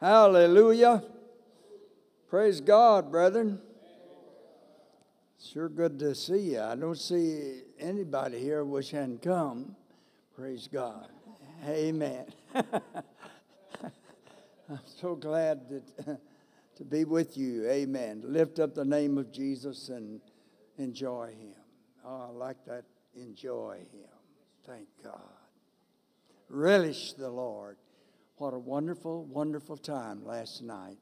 Hallelujah. Praise God, brethren. Sure good to see you. I don't see anybody here which hadn't come. Praise God. Amen. I'm so glad that, to be with you. Amen. Lift up the name of Jesus and enjoy Him. Oh, I like that. Enjoy Him. Thank God. Relish the Lord. What a wonderful, wonderful time last night.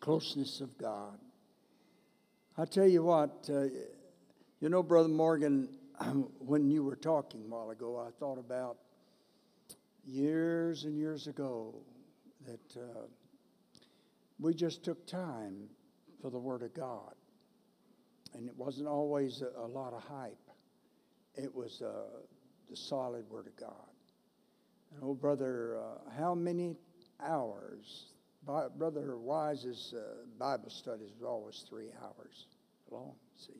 Closeness of God. I tell you what, uh, you know, Brother Morgan, when you were talking a while ago, I thought about years and years ago that uh, we just took time for the Word of God. And it wasn't always a, a lot of hype, it was uh, the solid Word of God. And oh, brother, uh, how many hours Brother Wise's uh, Bible studies was always three hours long, see.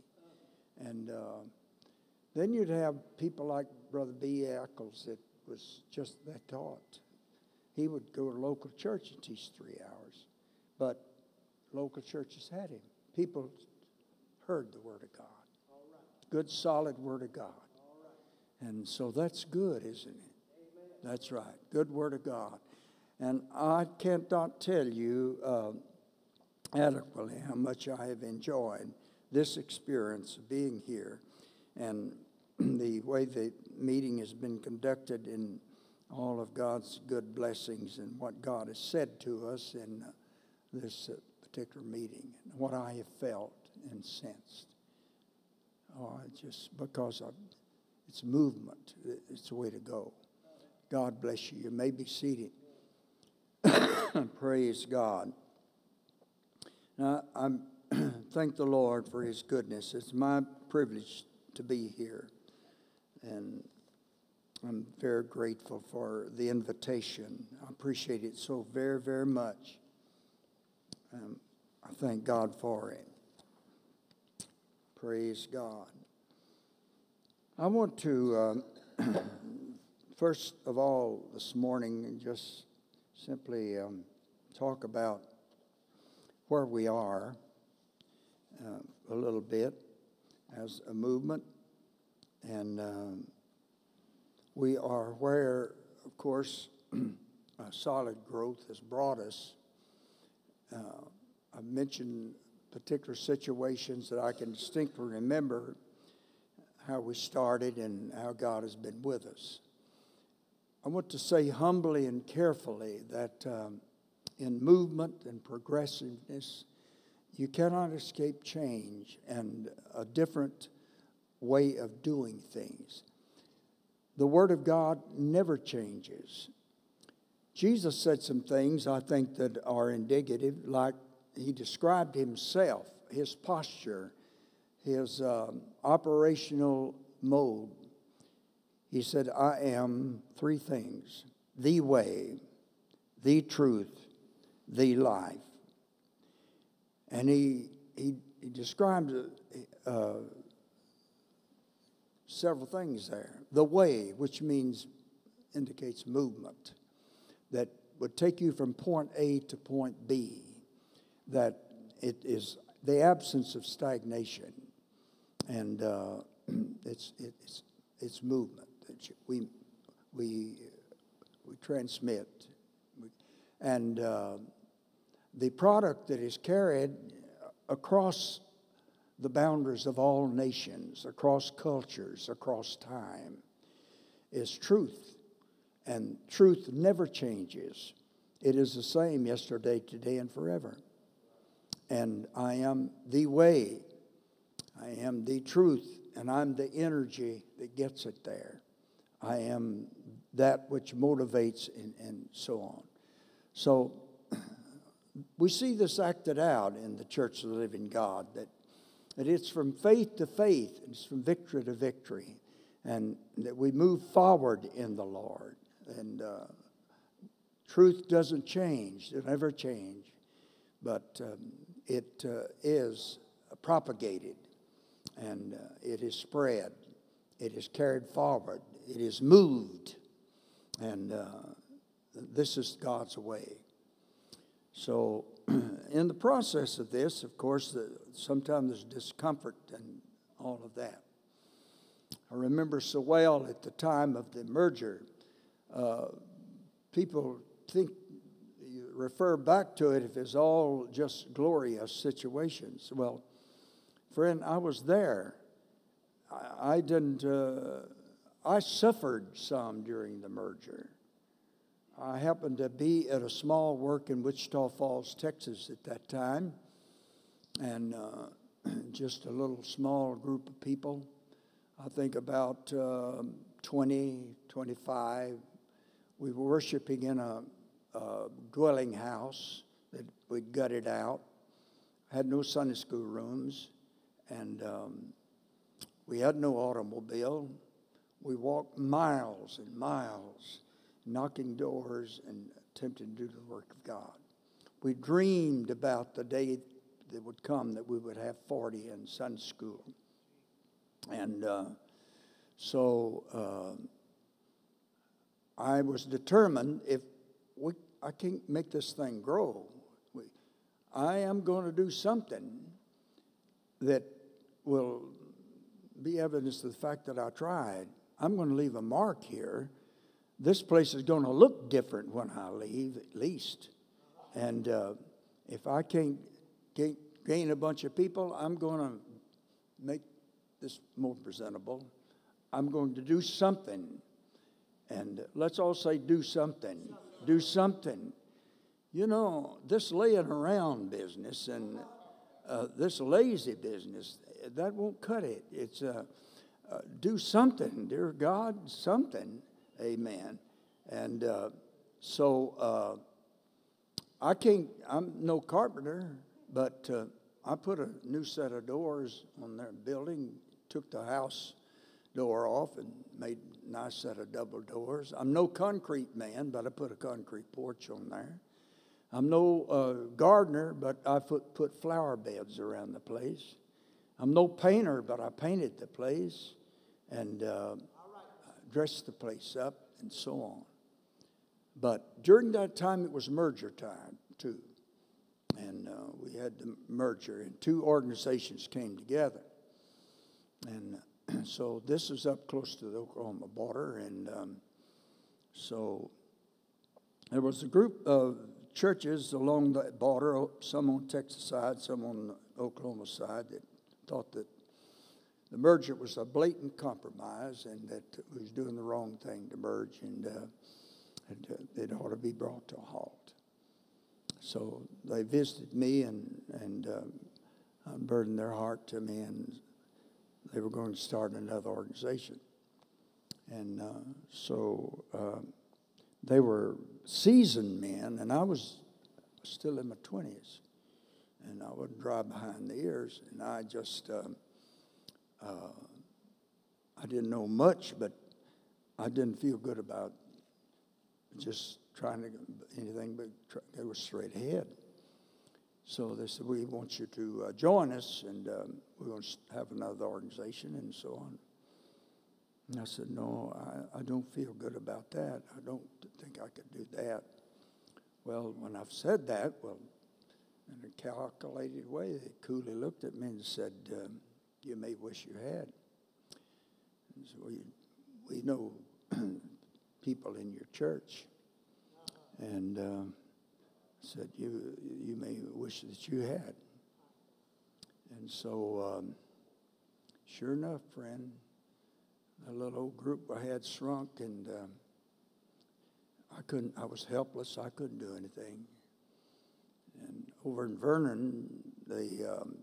And uh, then you'd have people like Brother B. Eccles that was just that taught. He would go to local church and teach three hours. But local churches had him. People heard the Word of God. Good, solid Word of God. And so that's good, isn't it? That's right. Good Word of God. And I cannot tell you uh, adequately how much I have enjoyed this experience of being here and the way the meeting has been conducted in all of God's good blessings and what God has said to us in uh, this uh, particular meeting, and what I have felt and sensed. Oh, just because of, it's movement, it's the way to go. God bless you. You may be seated. Praise God. Now, I thank the Lord for His goodness. It's my privilege to be here. And I'm very grateful for the invitation. I appreciate it so very, very much. Um, I thank God for it. Praise God. I want to, uh, first of all, this morning, just simply um, talk about where we are uh, a little bit as a movement. And um, we are where, of course, solid growth has brought us. Uh, I've mentioned particular situations that I can distinctly remember how we started and how God has been with us. I want to say humbly and carefully that um, in movement and progressiveness, you cannot escape change and a different way of doing things. The Word of God never changes. Jesus said some things I think that are indicative, like he described himself, his posture, his um, operational mode he said, I am three things the way, the truth, the life. And he, he, he described uh, several things there. The way, which means, indicates movement, that would take you from point A to point B, that it is the absence of stagnation, and uh, it's, it's, it's movement that we, we, we transmit. And uh, the product that is carried across the boundaries of all nations, across cultures, across time, is truth. And truth never changes. It is the same yesterday, today, and forever. And I am the way, I am the truth, and I'm the energy that gets it there. I am that which motivates and, and so on. So we see this acted out in the Church of the Living God that, that it's from faith to faith, it's from victory to victory, and that we move forward in the Lord. And uh, truth doesn't change, it'll never change, but um, it uh, is propagated and uh, it is spread, it is carried forward it is moved. And uh, this is God's way. So, in the process of this, of course, the, sometimes there's discomfort and all of that. I remember so well at the time of the merger, uh, people think, refer back to it if it's all just glorious situations. Well, friend, I was there. I, I didn't, uh, I suffered some during the merger. I happened to be at a small work in Wichita Falls, Texas at that time, and uh, just a little small group of people. I think about uh, 20, 25. We were worshiping in a, a dwelling house that we gutted out, had no Sunday school rooms, and um, we had no automobile. We walked miles and miles knocking doors and attempting to do the work of God. We dreamed about the day that would come that we would have 40 in Sunday school. And uh, so uh, I was determined if we, I can't make this thing grow, we, I am going to do something that will be evidence of the fact that I tried. I'm going to leave a mark here this place is going to look different when I leave, at least. And uh, if I can't gain, gain a bunch of people, I'm going to make this more presentable. I'm going to do something. And let's all say, do something. Do something. You know, this laying around business and uh, this lazy business, that won't cut it. It's uh, uh, do something, dear God, something. Amen. And uh, so uh, I can't, I'm no carpenter, but uh, I put a new set of doors on their building, took the house door off and made a nice set of double doors. I'm no concrete man, but I put a concrete porch on there. I'm no uh, gardener, but I put, put flower beds around the place. I'm no painter, but I painted the place and uh, dressed the place up and so on. But during that time, it was merger time too. And uh, we had the merger, and two organizations came together. And so this is up close to the Oklahoma border. And um, so there was a group of churches along the border, some on Texas side, some on the Oklahoma side, that thought that the merger was a blatant compromise and that it was doing the wrong thing to merge and, uh, and uh, it ought to be brought to a halt. So they visited me and, and uh, burdened their heart to me, and they were going to start another organization. And uh, so uh, they were seasoned men, and I was still in my 20s. And I wouldn't drive behind the ears, and I just. Um, uh, I didn't know much, but I didn't feel good about just trying to anything but try, they were straight ahead. So they said, "We want you to uh, join us, and um, we're going to have another organization, and so on." And I said, "No, I, I don't feel good about that. I don't think I could do that." Well, when I've said that, well, in a calculated way, they coolly looked at me and said. Um, you may wish you had. So we, we know people in your church, and uh, said you you may wish that you had. And so, um, sure enough, friend, the little old group I had shrunk, and um, I couldn't. I was helpless. I couldn't do anything. And over in Vernon, they um,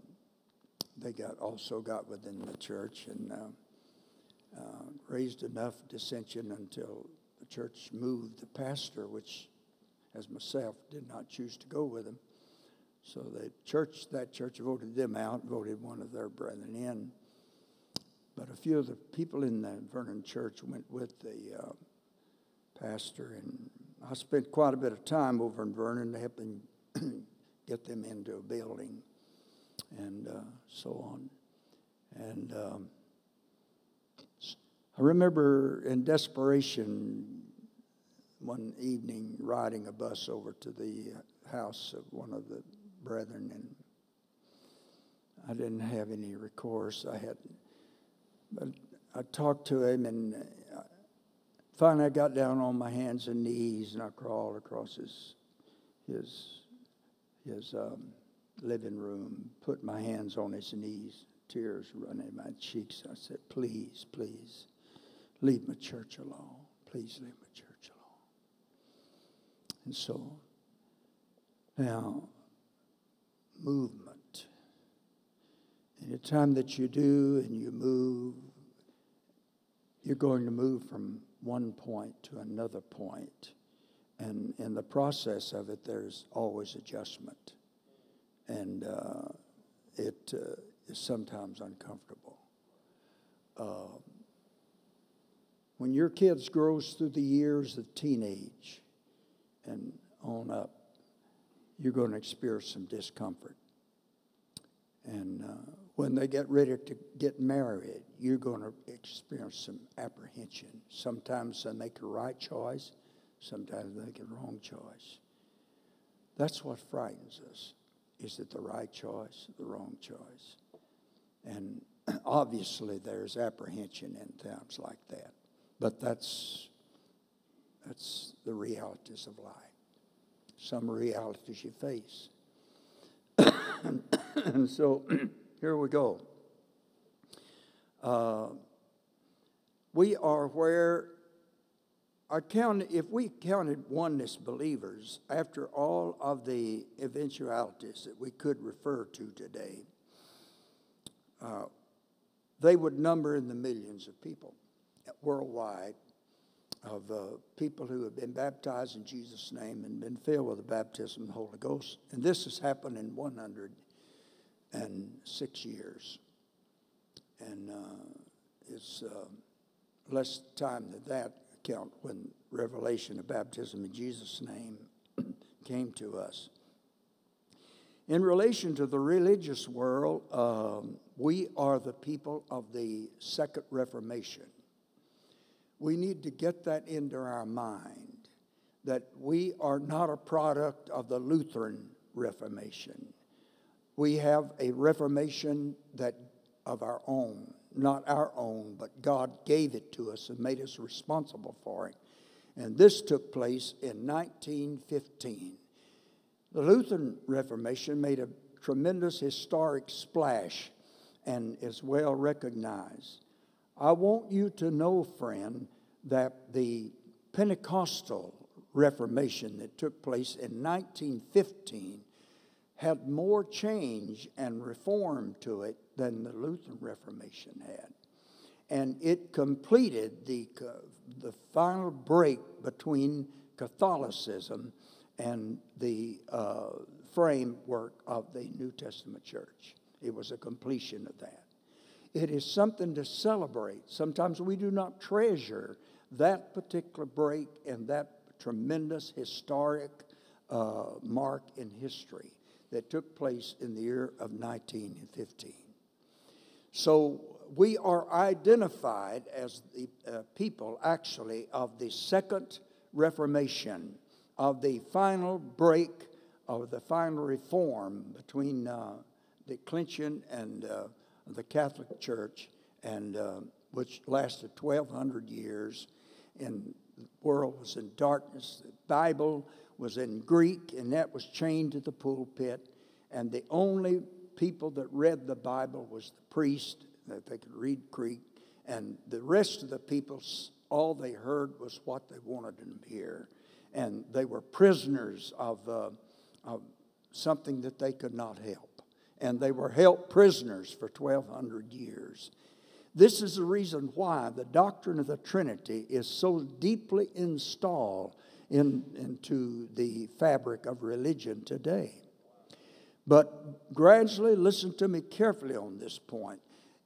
they got also got within the church and uh, uh, raised enough dissension until the church moved the pastor, which, as myself, did not choose to go with him. So the church, that church voted them out, voted one of their brethren in. But a few of the people in the Vernon church went with the uh, pastor, and I spent quite a bit of time over in Vernon helping get them into a building and uh, so on. And um, I remember in desperation, one evening riding a bus over to the house of one of the brethren, and I didn't have any recourse. I had, but I talked to him, and uh, finally I got down on my hands and knees, and I crawled across his his his um, living room, put my hands on his knees, tears running my cheeks. I said, "Please, please, leave my church alone. Please leave my church alone." And so now, movement. Anytime that you do and you move, you're going to move from one point to another point. And in the process of it, there's always adjustment. And uh, it uh, is sometimes uncomfortable. Uh, when your kids grows through the years of teenage and on up, you're going to experience some discomfort. And uh, when they get ready to get married, you're going to experience some apprehension. Sometimes they make the right choice, sometimes they make a wrong choice. That's what frightens us. Is it the right choice, the wrong choice? And obviously there's apprehension in times like that. But that's that's the realities of life some realities you face. and so here we go. Uh, we are where If we counted oneness believers after all of the eventualities that we could refer to today, uh, they would number in the millions of people worldwide of uh, people who have been baptized in Jesus' name and been filled with the baptism of the Holy Ghost. And this has happened in 106 years. And uh, it's uh, less time than that count when revelation of baptism in Jesus' name came to us. In relation to the religious world, um, we are the people of the Second Reformation we need to get that into our mind that we are not a product of the Lutheran Reformation. We have a Reformation that of our own, not our own, but God gave it to us and made us responsible for it. And this took place in 1915. The Lutheran Reformation made a tremendous historic splash and is well recognized. I want you to know, friend, that the Pentecostal Reformation that took place in 1915 had more change and reform to it than the Lutheran Reformation had. And it completed the, the final break between Catholicism and the uh, framework of the New Testament church. It was a completion of that. It is something to celebrate. Sometimes we do not treasure that particular break and that tremendous historic uh, mark in history that took place in the year of 1915. So we are identified as the uh, people actually of the Second Reformation, of the final break, of the final reform between uh, Declension and uh, the Catholic Church, and uh, which lasted 1,200 years, and the world was in darkness. The Bible was in Greek, and that was chained to the pulpit. And the only people that read the Bible was the priest, that they could read Greek, and the rest of the people, all they heard was what they wanted them to hear. And they were prisoners of, uh, of something that they could not help and they were held prisoners for 1,200 years. This is the reason why the doctrine of the Trinity is so deeply installed in, into the fabric of religion today. But gradually, listen to me carefully on this point.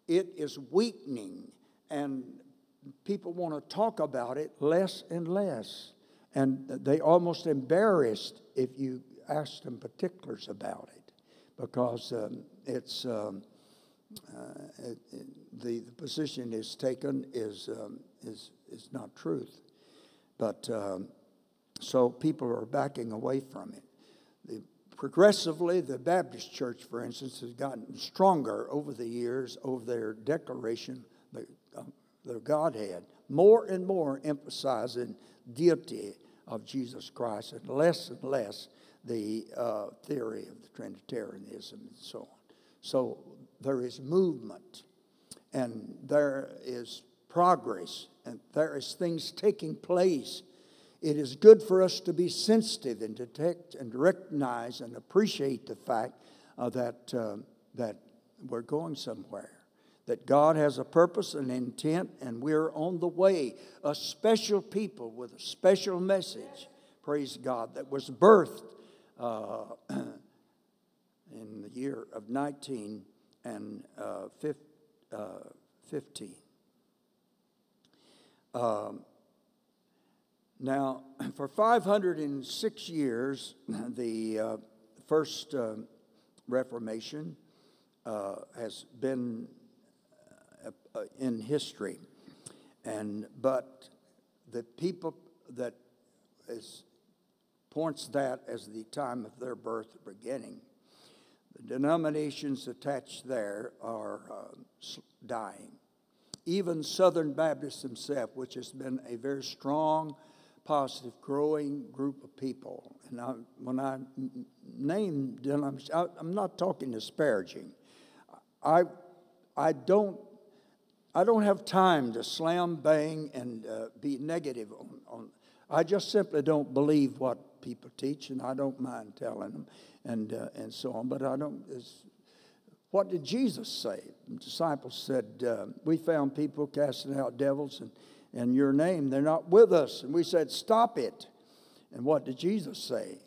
It is weakening, and people want to talk about it less and less. And they almost embarrassed if you ask them particulars about it because um, it's um, uh, it, it, the, the position is taken is, um, is, is not truth. But um, so people are backing away from it. The, progressively, the Baptist Church, for instance, has gotten stronger over the years over their declaration, the, uh, the Godhead, more and more emphasizing deity of Jesus Christ and less and less the uh, theory of the Trinitarianism and so on. So there is movement and there is progress and there is things taking place. It is good for us to be sensitive and detect and recognize and appreciate the fact uh, that, uh, that we're going somewhere that God has a purpose and intent, and we're on the way. A special people with a special message, praise God, that was birthed uh, in the year of 19 and uh, 15. Uh, um, now, for 506 years, the uh, first uh, Reformation uh, has been uh, in history. And, but the people that is, points that as the time of their birth beginning. The denominations attached there are uh, dying. Even Southern Baptists themselves, which has been a very strong, positive, growing group of people. And I, when I name denominations, I'm not talking disparaging. I, I don't I don't have time to slam bang and uh, be negative on, on. I just simply don't believe what people teach, and I don't mind telling them, and uh, and so on. But I don't. what did Jesus say? The disciples said, uh, "We found people casting out devils, and in your name they're not with us." And we said, "Stop it." And what did Jesus say?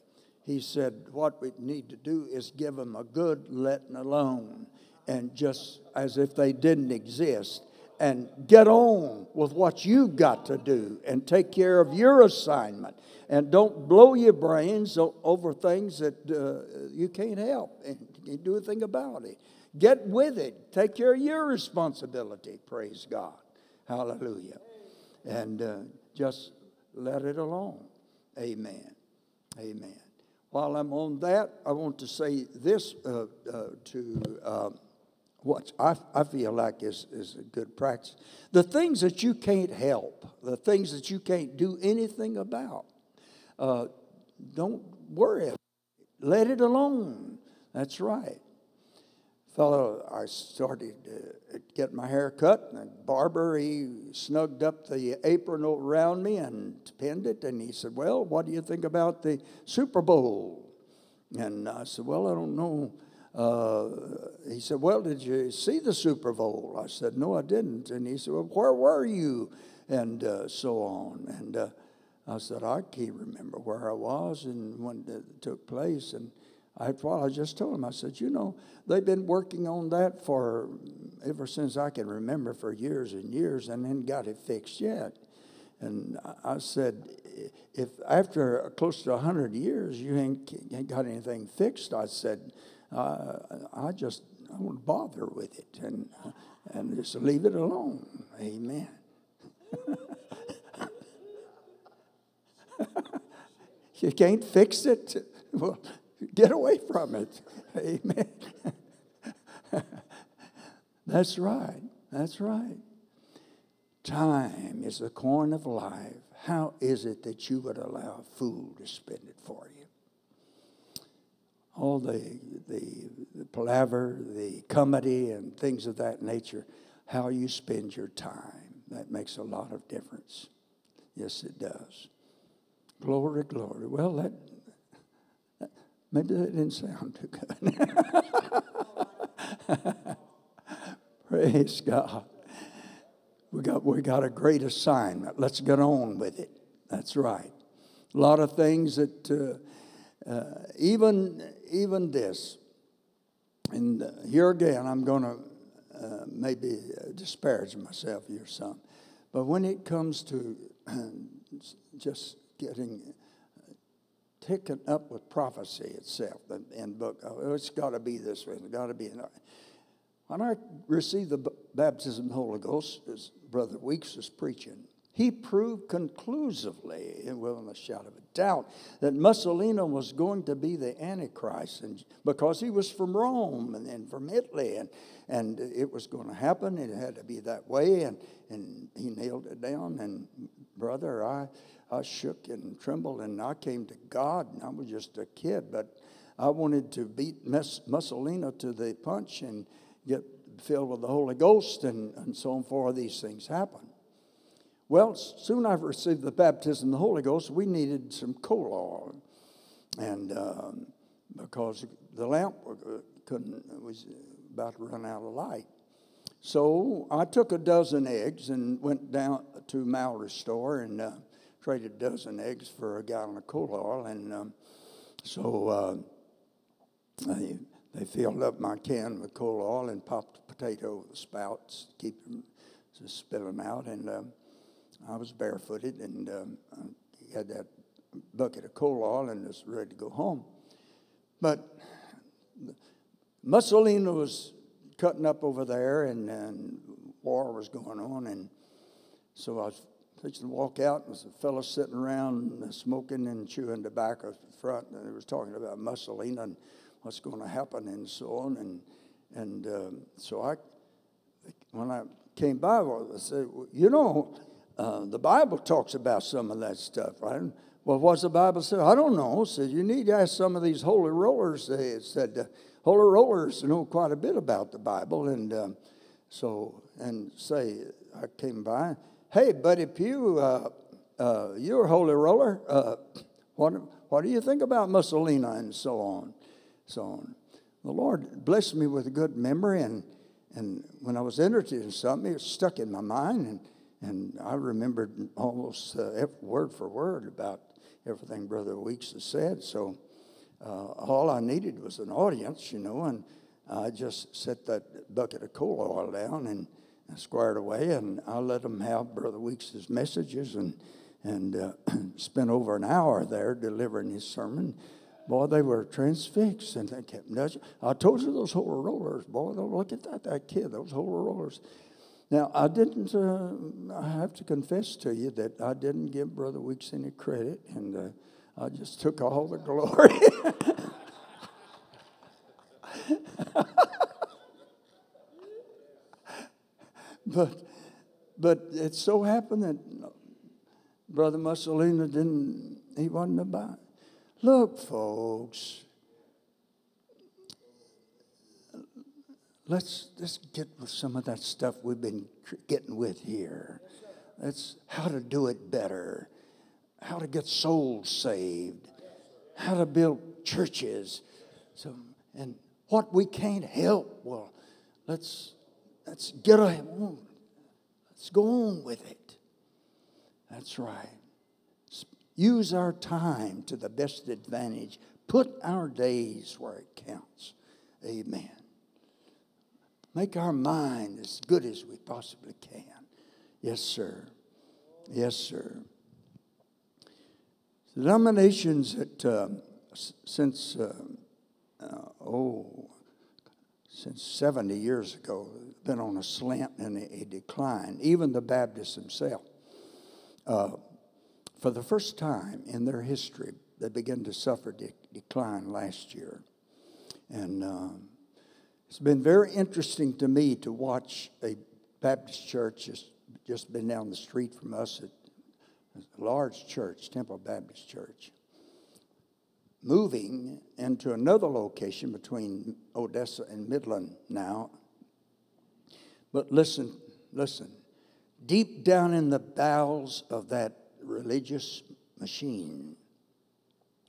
He said, "What we need to do is give them a good letting alone." And just as if they didn't exist, and get on with what you've got to do and take care of your assignment. And don't blow your brains over things that uh, you can't help and can't do a thing about it. Get with it. Take care of your responsibility. Praise God. Hallelujah. And uh, just let it alone. Amen. Amen. While I'm on that, I want to say this uh, uh to uh, what I, I feel like is, is a good practice. The things that you can't help, the things that you can't do anything about, uh, don't worry. Let it alone. That's right. Fellow, I started to get my hair cut, and the barber, he snugged up the apron around me and pinned it, and he said, Well, what do you think about the Super Bowl? And I said, Well, I don't know uh, he said, Well, did you see the Super Bowl? I said, No, I didn't. And he said, Well, where were you? And uh, so on. And uh, I said, I can't remember where I was and when it took place. And I, well, I just told him, I said, You know, they've been working on that for ever since I can remember for years and years and then got it fixed yet. And I said, if after close to 100 years you ain't, ain't got anything fixed, I said, uh, I just I won't bother with it and, and just leave it alone. Amen. you can't fix it. Well, get away from it. Amen. That's right. That's right. Time is the coin of life. How is it that you would allow a fool to spend it for you? all the, the, the palaver, the comedy, and things of that nature, how you spend your time. That makes a lot of difference. Yes, it does. Glory, glory. Well, that maybe that didn't sound too good. Praise God. We got, we got a great assignment. Let's get on with it. That's right. A lot of things that uh, uh, even, even this, and here again, I'm going to uh, maybe disparage myself here some, but when it comes to just getting taken up with prophecy itself and book, oh, it's got to be this way, it's got to be. When I received the baptism of the Holy Ghost, as Brother Weeks was preaching, he proved conclusively, and without a shadow of a doubt, that Mussolini was going to be the Antichrist, and because he was from Rome and, and from Italy, and and it was going to happen. It had to be that way, and and he nailed it down. And brother, I I shook and trembled, and I came to God, and I was just a kid, but I wanted to beat Mussolini to the punch and get filled with the Holy Ghost, and, and so on, for these things happen. Well, soon I received the baptism of the Holy Ghost, we needed some coal oil, and um, because the lamp uh, couldn't was about to run out of light. So I took a dozen eggs and went down to Mallory's store and uh, traded a dozen eggs for a gallon of coal oil. And um, so uh, they, they filled up my can with coal oil and popped the potato spouts, keep them, just spill them out. And um, I was barefooted and um, I had that bucket of coal oil and was ready to go home. But Mussolini was cutting up over there, and, and war was going on, and so I was fixing to walk out, and was a fellow sitting around smoking and chewing tobacco at the front, and he was talking about Mussolini and what's going to happen and so on, and and um, so I, when I came by, I said, you know, uh, the Bible talks about some of that stuff, right? Well, what's the Bible say? I don't know. It says you need to ask some of these holy rollers. It said uh, holy rollers know quite a bit about the Bible, and um, so and say I came by. Hey, Buddy Pugh, uh, uh, you're a holy roller. Uh, what what do you think about Mussolini and so on, so on? The Lord blessed me with a good memory, and and when I was interested in something, it stuck in my mind, and and I remembered almost uh, word for word about everything Brother Weeks has said. So uh, all I needed was an audience, you know, and I just set that bucket of coal oil down and, squared away, and I let them have Brother Weeks's messages and and uh, spent over an hour there delivering his sermon. Boy, they were transfixed, and they kept nudging. I told you those holy rollers, boy. Look at that, that kid, those holy rollers. Now, I didn't, uh, I have to confess to you that I didn't give Brother Weeks any credit, and uh, I just took all the glory. but, but it so happened that Brother Mussolini didn't, he wasn't about. Look, folks, let's, let's get with some of that stuff we've been getting with here. That's how to do it better, how to get souls saved, how to build churches. So, and what we can't help, well, let's, let's get on. Let's go on with it. That's right. Use our time to the best advantage. Put our days where it counts. Amen. Make our mind as good as we possibly can. Yes, sir. Yes, sir. The denominations that uh, since uh, uh, oh since 70 years ago been on a slant and a, a decline. Even the Baptists themselves, uh, for the first time in their history, they began to suffer de- decline last year, and. Um, it's been very interesting to me to watch a Baptist church just, just been down the street from us at a large church, Temple Baptist Church, moving into another location between Odessa and Midland now. But listen, listen. Deep down in the bowels of that religious machine,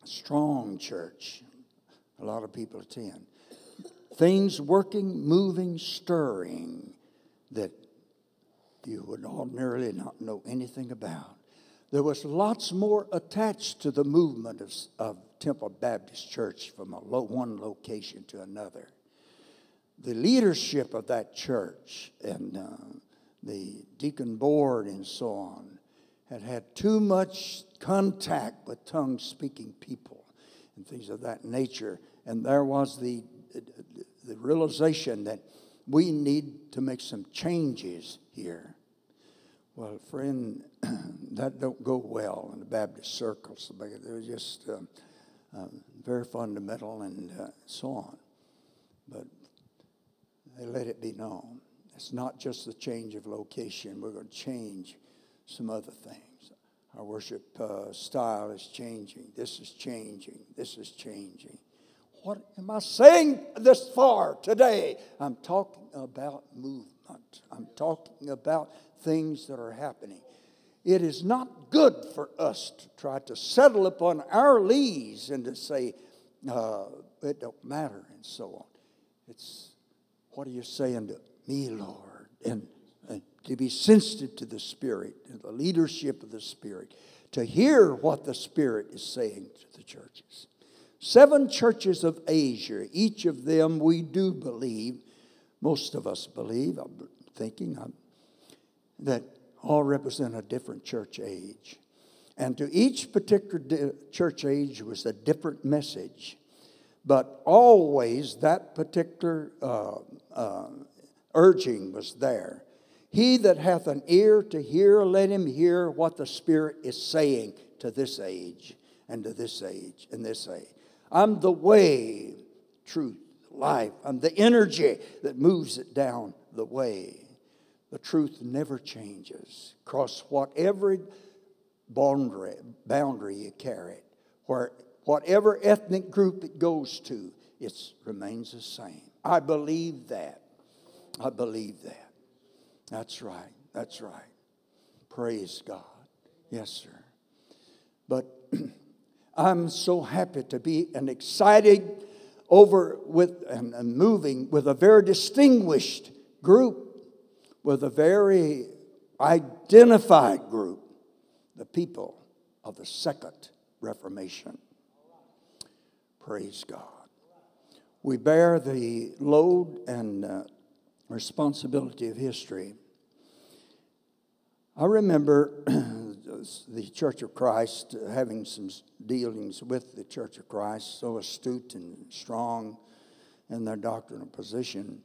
strong church, a lot of people attend things working, moving, stirring that you would ordinarily not know anything about. There was lots more attached to the movement of, of Temple Baptist Church from a low, one location to another. The leadership of that church and uh, the deacon board and so on had had too much contact with tongue speaking people and things of that nature. And there was the the realization that we need to make some changes here. Well, friend, that don't go well in the Baptist circles. They're just uh, uh, very fundamental and uh, so on. But they let it be known. It's not just the change of location. We're going to change some other things. Our worship uh, style is changing. This is changing. This is changing. What am I saying this far today? I'm talking about movement. I'm talking about things that are happening. It is not good for us to try to settle upon our lees and to say, uh, it don't matter and so on. It's, what are you saying to me, Lord? And, and to be sensitive to the Spirit and the leadership of the Spirit, to hear what the Spirit is saying to the churches. Seven churches of Asia, each of them we do believe, most of us believe, I'm thinking, I'm, that all represent a different church age. And to each particular di- church age was a different message. But always that particular uh, uh, urging was there. He that hath an ear to hear, let him hear what the Spirit is saying to this age and to this age and this age. I'm the way, truth, life. I'm the energy that moves it down the way. The truth never changes. Cross whatever boundary, boundary you carry, where, whatever ethnic group it goes to, it remains the same. I believe that. I believe that. That's right. That's right. Praise God. Yes, sir. But I'm so happy to be and excited over with and, and moving with a very distinguished group with a very identified group, the people of the Second Reformation. Praise God. We bear the load and uh, responsibility of history. I remember the Church of Christ having some dealings with the Church of Christ, so astute and strong in their doctrinal position.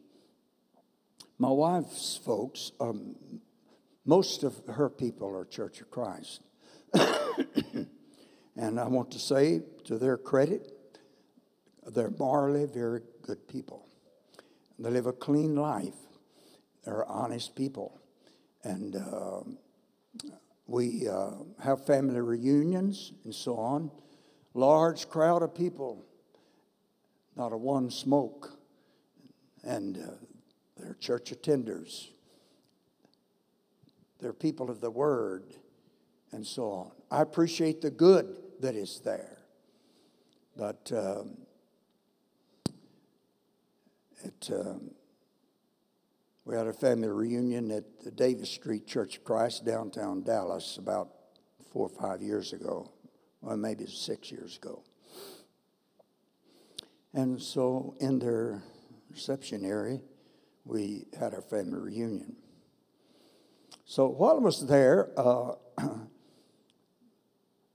My wife's folks, um, most of her people are Church of Christ. and I want to say, to their credit, they're morally very good people. They live a clean life. They're honest people. And uh, we uh, have family reunions and so on. Large crowd of people, not a one smoke. And uh, they're church attenders. They're people of the word and so on. I appreciate the good that is there. But um, um, we had a family reunion at the Davis Street Church of Christ, downtown Dallas, about four or five years ago, or maybe six years ago. And so in their reception area, we had our family reunion. So while I was there, uh,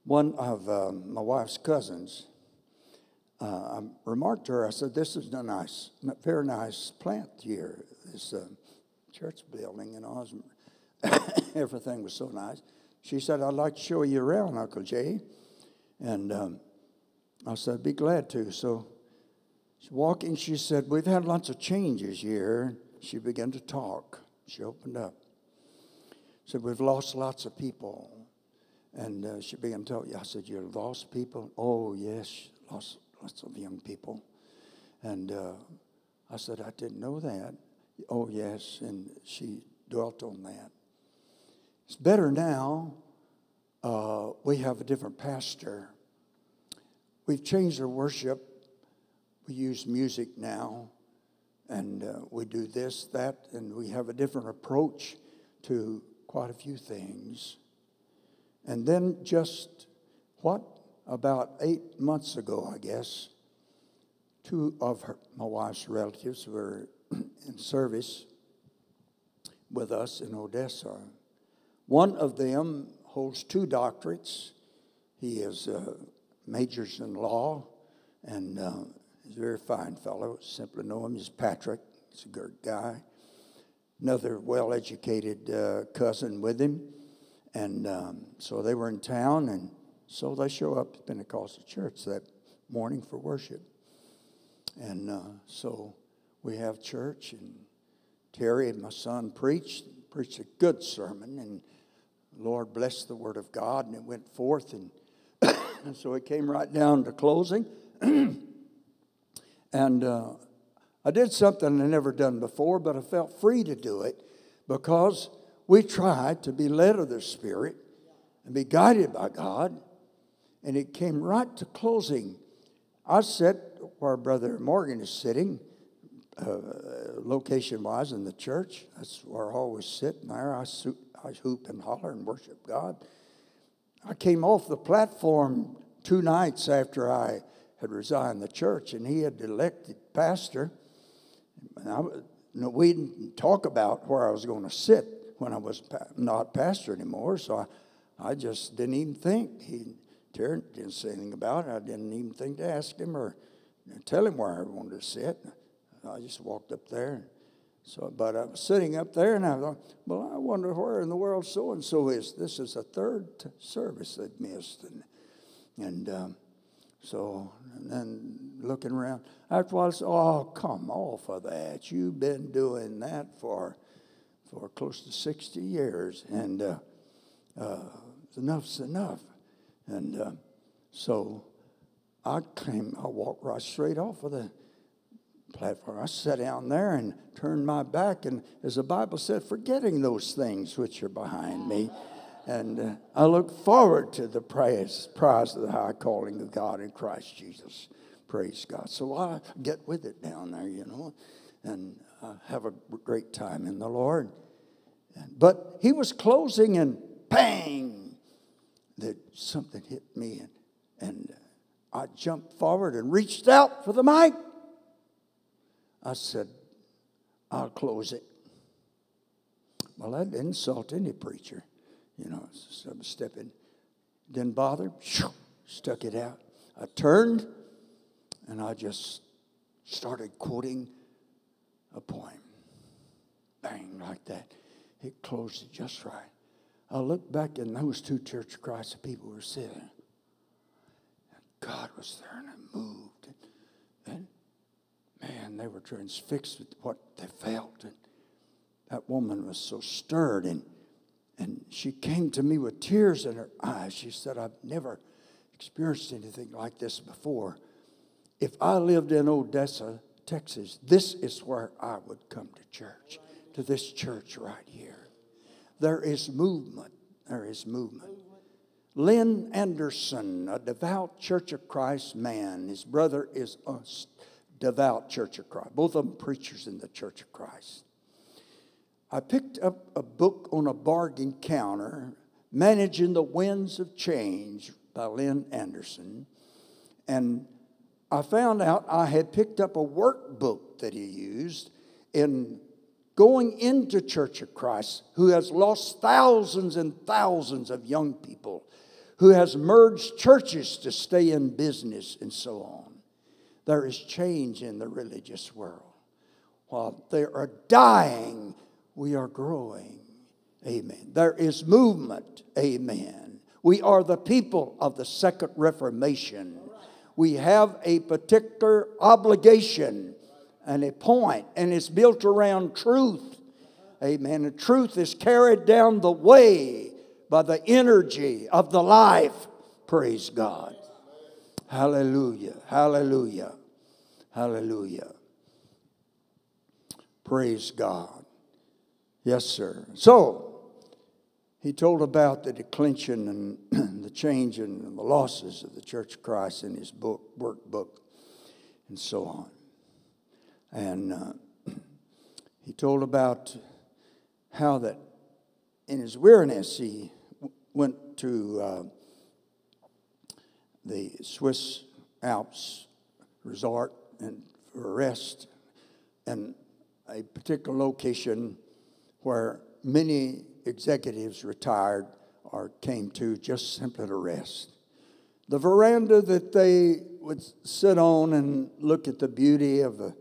one of uh, my wife's cousins, uh, I remarked to her, I said, This is a nice, very nice plant here, this uh, church building in all. Everything was so nice. She said, I'd like to show you around, Uncle Jay. And um, I said, Be glad to. So She's walking, she said, We've had lots of changes here. She began to talk. She opened up. She Said, We've lost lots of people. And uh, she began to tell you, I said, You lost people? Oh, yes, lost lots of young people. And uh, I said, I didn't know that. Oh, yes. And she dwelt on that. It's better now. Uh, we have a different pastor. We've changed our worship we use music now, and uh, we do this, that, and we have a different approach to quite a few things. And then just what? About eight months ago, I guess, two of her, my wife's relatives were in service with us in Odessa. One of them holds two doctorates. He is uh, majors in law and uh, He's a very fine fellow. Simply know him as Patrick. He's a good guy. another well educated uh, cousin with him. And um, so they were in town, and so they show up at Pentecostal church that morning for worship. And uh, so we have church, and Terry and my son preached, preached a good sermon, and Lord blessed the word of God, and it went forth, and, and so it came right down to closing. and uh, I did something I never done before, but I felt free to do it because we try to be led of the Spirit and be guided by God. And it came right to closing. I sat where Brother Morgan is sitting, uh, location wise in the church. That's where I always sit. there I, I hoop and holler and worship God. I came off the platform two nights after I had resigned the church, and he had elected pastor. I, we didn't talk about where I was going to sit when I was not pastor anymore, so I, I just didn't even think. He Terry didn't say anything about it. I didn't even think to ask him or tell him where I wanted to sit. I just walked up there. So, but I was sitting up there, and I thought, well, I wonder where in the world so and so is. This is a third service they've missed, and and um, so and then looking around. After a while, I said, "Oh, come off of that! You've been doing that for for close to sixty years, and uh, uh, enough's enough." And uh, so I came. I walked right straight off of the platform. I sat down there and turned my back, and as the Bible said, forgetting those things which are behind me. And uh, I look forward to the praise, prize of the high calling of God in Christ Jesus. Praise God. So I get with it down there, you know, and have a great time in the Lord. But he was closing, and bang, that something hit me, and, and uh, I jumped forward and reached out for the mic. I said, I'll close it. Well, that didn't insult any preacher. You know, so I'm stepping. Didn't bother. Stuck it out. I turned and I just started quoting a poem. Bang, like that. It closed just right. I looked back and those two Church of Christ people were sitting. And God was there and it moved. And, and man, they were transfixed with what they felt. And that woman was so stirred. And, and she came to me with tears in her eyes. She said, I've never experienced anything like this before. If I lived in Odessa, Texas, this is where I would come to church, to this church right here. There is movement. There is movement. Lynn Anderson, a devout Church of Christ man. His brother is a devout Church of Christ. Both of them preachers in the Church of Christ. I picked up a book on a bargain counter, Managing the Winds of Change by Lynn Anderson. And I found out I had picked up a workbook that he used in going into Church of Christ who has lost thousands and thousands of young people, who has merged churches to stay in business and so on. There is change in the religious world. While they are dying, we are growing. Amen. There is movement. Amen. We are the people of the Second Reformation. We have a particular obligation and a point, and it's built around truth. Amen. And truth is carried down the way by the energy of the life. Praise God. Hallelujah. Hallelujah. Hallelujah. Praise God. Yes, sir. So, he told about the declension and the change and the losses of the Church of Christ in his book, workbook, and so on. And uh, he told about how that in his weariness he went to uh, the Swiss Alps resort and for rest and a particular location where many executives retired or came to just simply to rest. The veranda that they would sit on and look at the beauty of the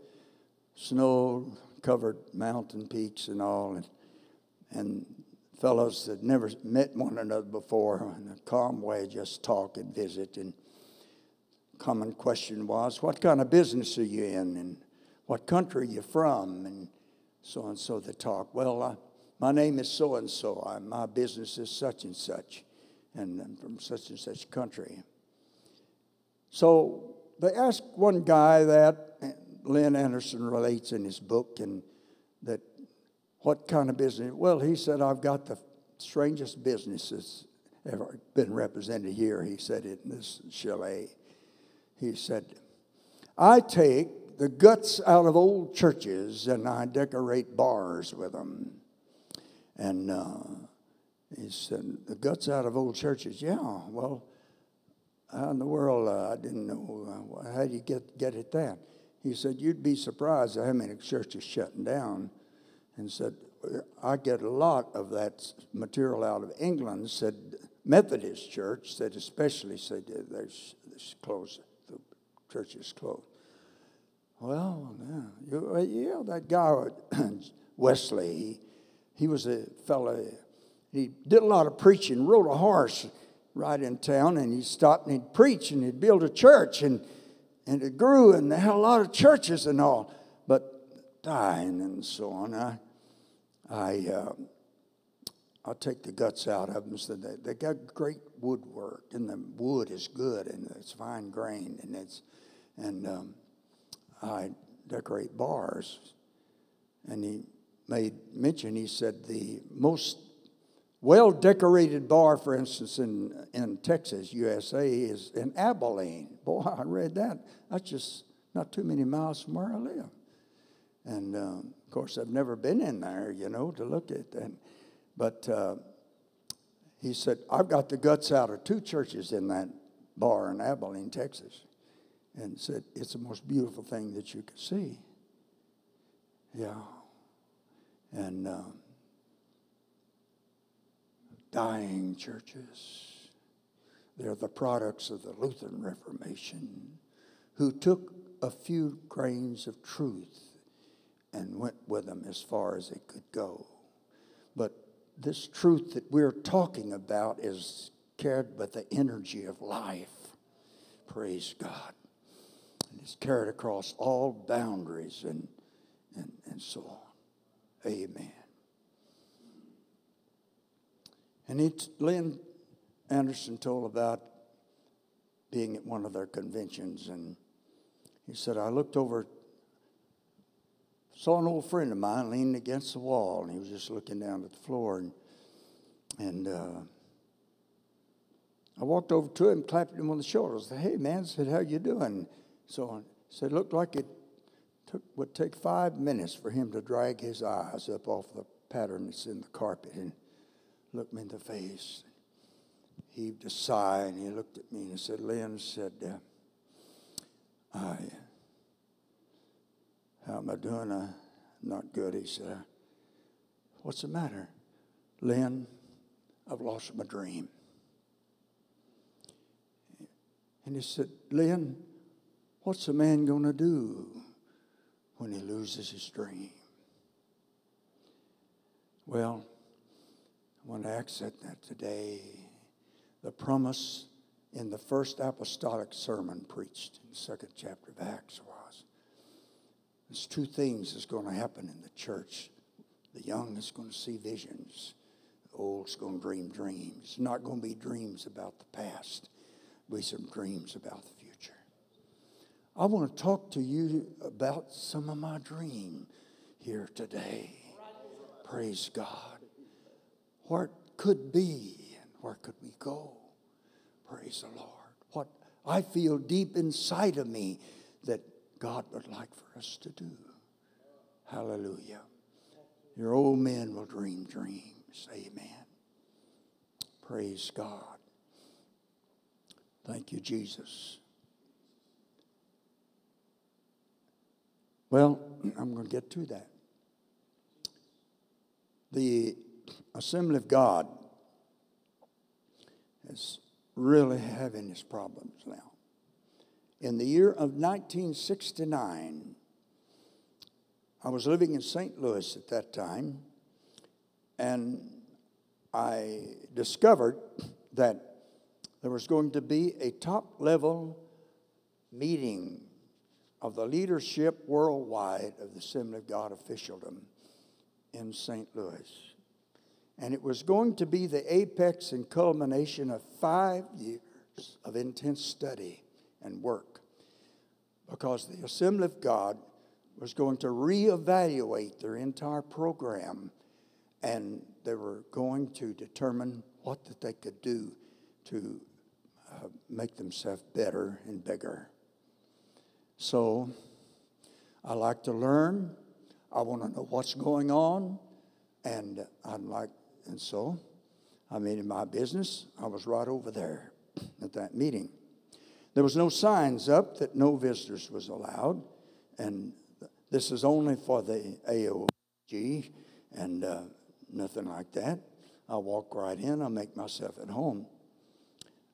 snow covered mountain peaks and all, and, and fellows that never met one another before in a calm way just talk and visit. And common question was, What kind of business are you in? And what country are you from? And so and so they talk. Well, uh, my name is so and so. My business is such and such, and I'm from such and such country. So they asked one guy that Lynn Anderson relates in his book, and that what kind of business? Well, he said, I've got the strangest businesses ever been represented here. He said in this chalet. He said, I take the guts out of old churches and I decorate bars with them. And uh, he said, The guts out of old churches? Yeah, well, how in the world? Uh, I didn't know. Uh, how do you get, get at that? He said, You'd be surprised at how many churches shutting down. And said, I get a lot of that material out of England. Said, Methodist Church said, especially said, there's, there's closed, the church is closed. Well, yeah, you, yeah that guy, Wesley, he, he was a fellow, he did a lot of preaching, rode a horse right in town, and he stopped and he'd preach and he'd build a church, and, and it grew, and they had a lot of churches and all, but dying and so on. I, I, uh, I'll take the guts out of them. So they, they got great woodwork, and the wood is good, and it's fine grained, and it's, and um, I decorate bars. And he made mention, he said, the most well decorated bar, for instance, in, in Texas, USA, is in Abilene. Boy, I read that. That's just not too many miles from where I live. And um, of course, I've never been in there, you know, to look at that. But uh, he said, I've got the guts out of two churches in that bar in Abilene, Texas. And said, It's the most beautiful thing that you could see. Yeah. And. Um, dying churches. They're the products of the Lutheran Reformation who took a few grains of truth and went with them as far as it could go. But this truth that we're talking about is carried by the energy of life. Praise God. And it's carried across all boundaries and, and, and so on. Amen. And he, Lynn Anderson told about being at one of their conventions, and he said, I looked over, saw an old friend of mine leaning against the wall, and he was just looking down at the floor, and, and uh, I walked over to him, clapped him on the shoulder. Said, "Hey, man," I said, "How you doing?" So on. Said, "Looked like it took, would take five minutes for him to drag his eyes up off the pattern that's in the carpet." And looked me in the face, heaved a sigh, and he looked at me and said, Lynn said, uh, I, how am I doing? Uh, not good. He said, What's the matter? Lynn, I've lost my dream. And he said, Lynn, what's a man going to do when he loses his dream? Well, I want to accent that today. The promise in the first apostolic sermon preached in the second chapter of Acts was there's two things that's going to happen in the church. The young is going to see visions. The old is going to dream dreams. It's not going to be dreams about the past. Be some dreams about the future. I want to talk to you about some of my dream here today. Praise God where could be and where could we go. Praise the Lord. What I feel deep inside of me that God would like for us to do. Hallelujah. Your old men will dream dreams. Amen. Praise God. Thank you, Jesus. Well, I'm going to get to that. The Assembly of God is really having its problems now. In the year of 1969, I was living in St. Louis at that time, and I discovered that there was going to be a top level meeting of the leadership worldwide of the Assembly of God officialdom in St. Louis. And it was going to be the apex and culmination of five years of intense study and work because the Assembly of God was going to reevaluate their entire program and they were going to determine what that they could do to uh, make themselves better and bigger. So I like to learn. I want to know what's going on, and I'd like, and so, I mean, in my business, I was right over there at that meeting. There was no signs up that no visitors was allowed, and this is only for the AOG and uh, nothing like that. I walk right in, I make myself at home.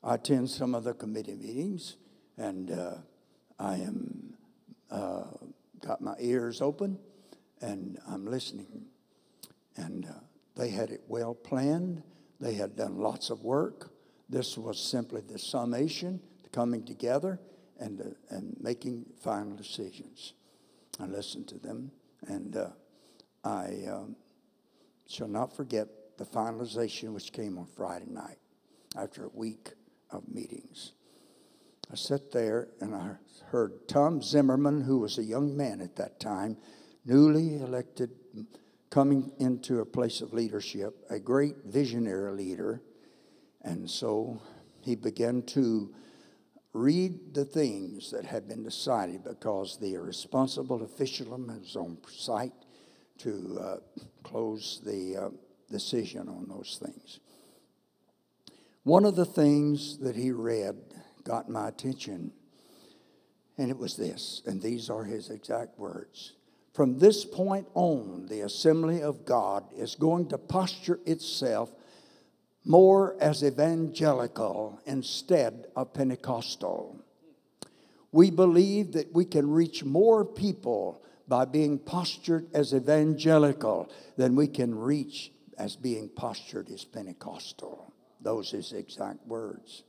I attend some of the committee meetings, and uh, I am uh, got my ears open, and I'm listening. And uh, they had it well planned. They had done lots of work. This was simply the summation, the coming together, and, uh, and making final decisions. I listened to them, and uh, I um, shall not forget the finalization which came on Friday night after a week of meetings. I sat there and I heard Tom Zimmerman, who was a young man at that time, newly elected, coming into a place of leadership, a great visionary leader. And so he began to read the things that had been decided because the responsible officialdom was on site to uh, close the uh, decision on those things. One of the things that he read got my attention, and it was this, and these are his exact words. From this point on, the assembly of God is going to posture itself more as evangelical instead of Pentecostal. We believe that we can reach more people by being postured as evangelical than we can reach as being postured as Pentecostal. Those his exact words.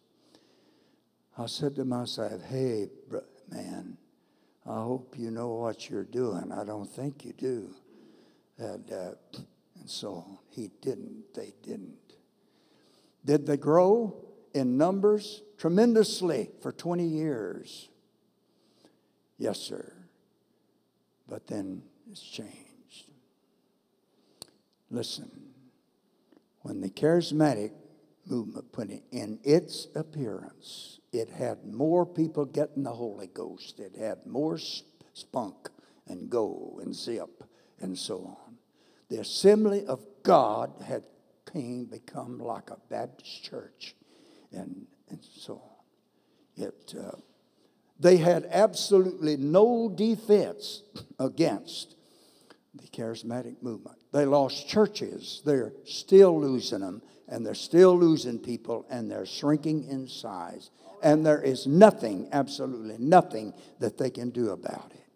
I said to myself, hey, man, I hope you know what you're doing. I don't think you do. And, uh, and so he didn't, they didn't. Did they grow in numbers? Tremendously for 20 years. Yes, sir. But then it's changed. Listen, when the charismatic movement put in its appearance, it had more people getting the Holy Ghost. It had more spunk and go and zip and so on. The assembly of God had came become like a Baptist church and, and so on. It, uh, they had absolutely no defense against the charismatic movement. They lost churches. They're still losing them, and they're still losing people, and they're shrinking in size. And there is nothing, absolutely nothing, that they can do about it.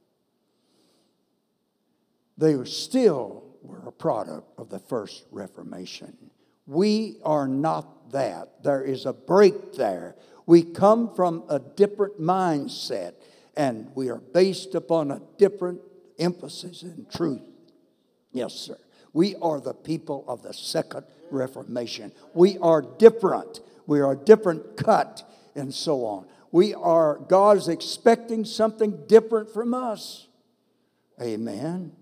They were still were a product of the first Reformation. We are not that. There is a break there. We come from a different mindset and we are based upon a different emphasis in truth. Yes, sir. We are the people of the second Reformation. We are different. We are a different cut and so on. We are, God is expecting something different from us. Amen.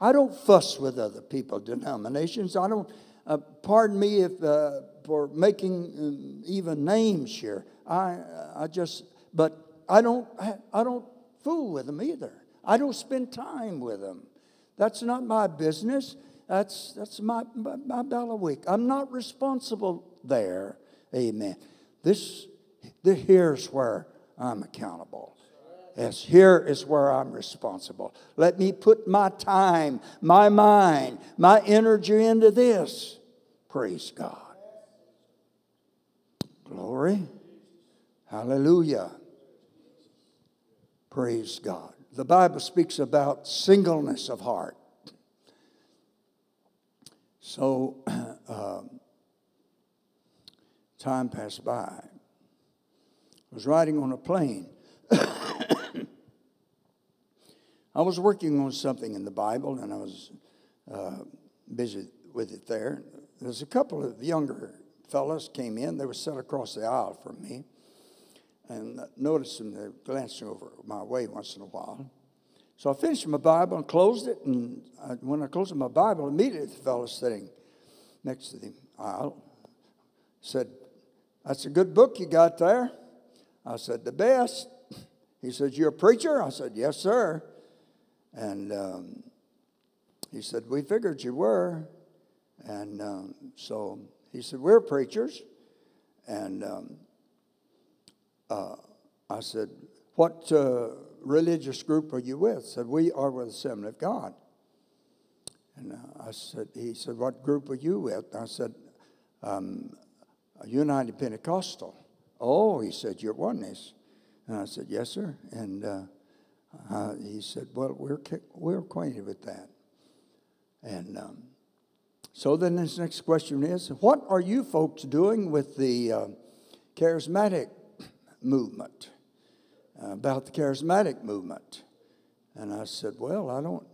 I don't fuss with other people, denominations. I don't, uh, pardon me if, uh, for making um, even names here. I, I just, but I don't, I don't fool with them either. I don't spend time with them. That's not my business. That's, that's my, my, my bailiwick. I'm not responsible there. Amen. This, here's where I'm accountable. Yes, here is where I'm responsible. Let me put my time, my mind, my energy into this. Praise God. Glory. Hallelujah. Praise God. the Bible speaks about singleness of heart. So, um, time passed by. I was riding on a plane. I was working on something in the Bible and I was uh, busy with it there. There's a couple of younger fellows came in. They were set across the aisle from me and noticed them. They glancing over my way once in a while. So I finished my Bible and closed it. And I, when I closed my Bible, immediately the fellow sitting next to the aisle said, That's a good book you got there. I said, The best. He said, You're a preacher? I said, Yes, sir. And um, he said, We figured you were. And um, so he said, We're preachers. And um, uh, I said, What uh, religious group are you with? He said, We are with the Assembly of God. And uh, I said, He said, What group are you with? I said, um, United Pentecostal. Oh, he said, You're oneness. And I said, Yes, sir. And uh, uh, he said, Well, we're, we're acquainted with that. And um, so then his next question is What are you folks doing with the uh, charismatic movement? Uh, about the charismatic movement? And I said, Well, I don't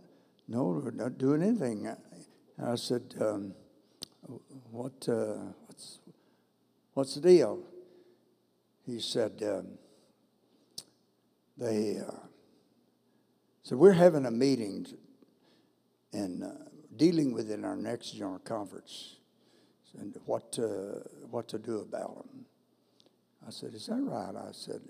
know, we're not doing anything. And I said, um, what, uh, what's, the deal? He said, um, They uh, said, We're having a meeting and uh, dealing with in our next general conference and what to, what to do about them. I said, Is that right? I said,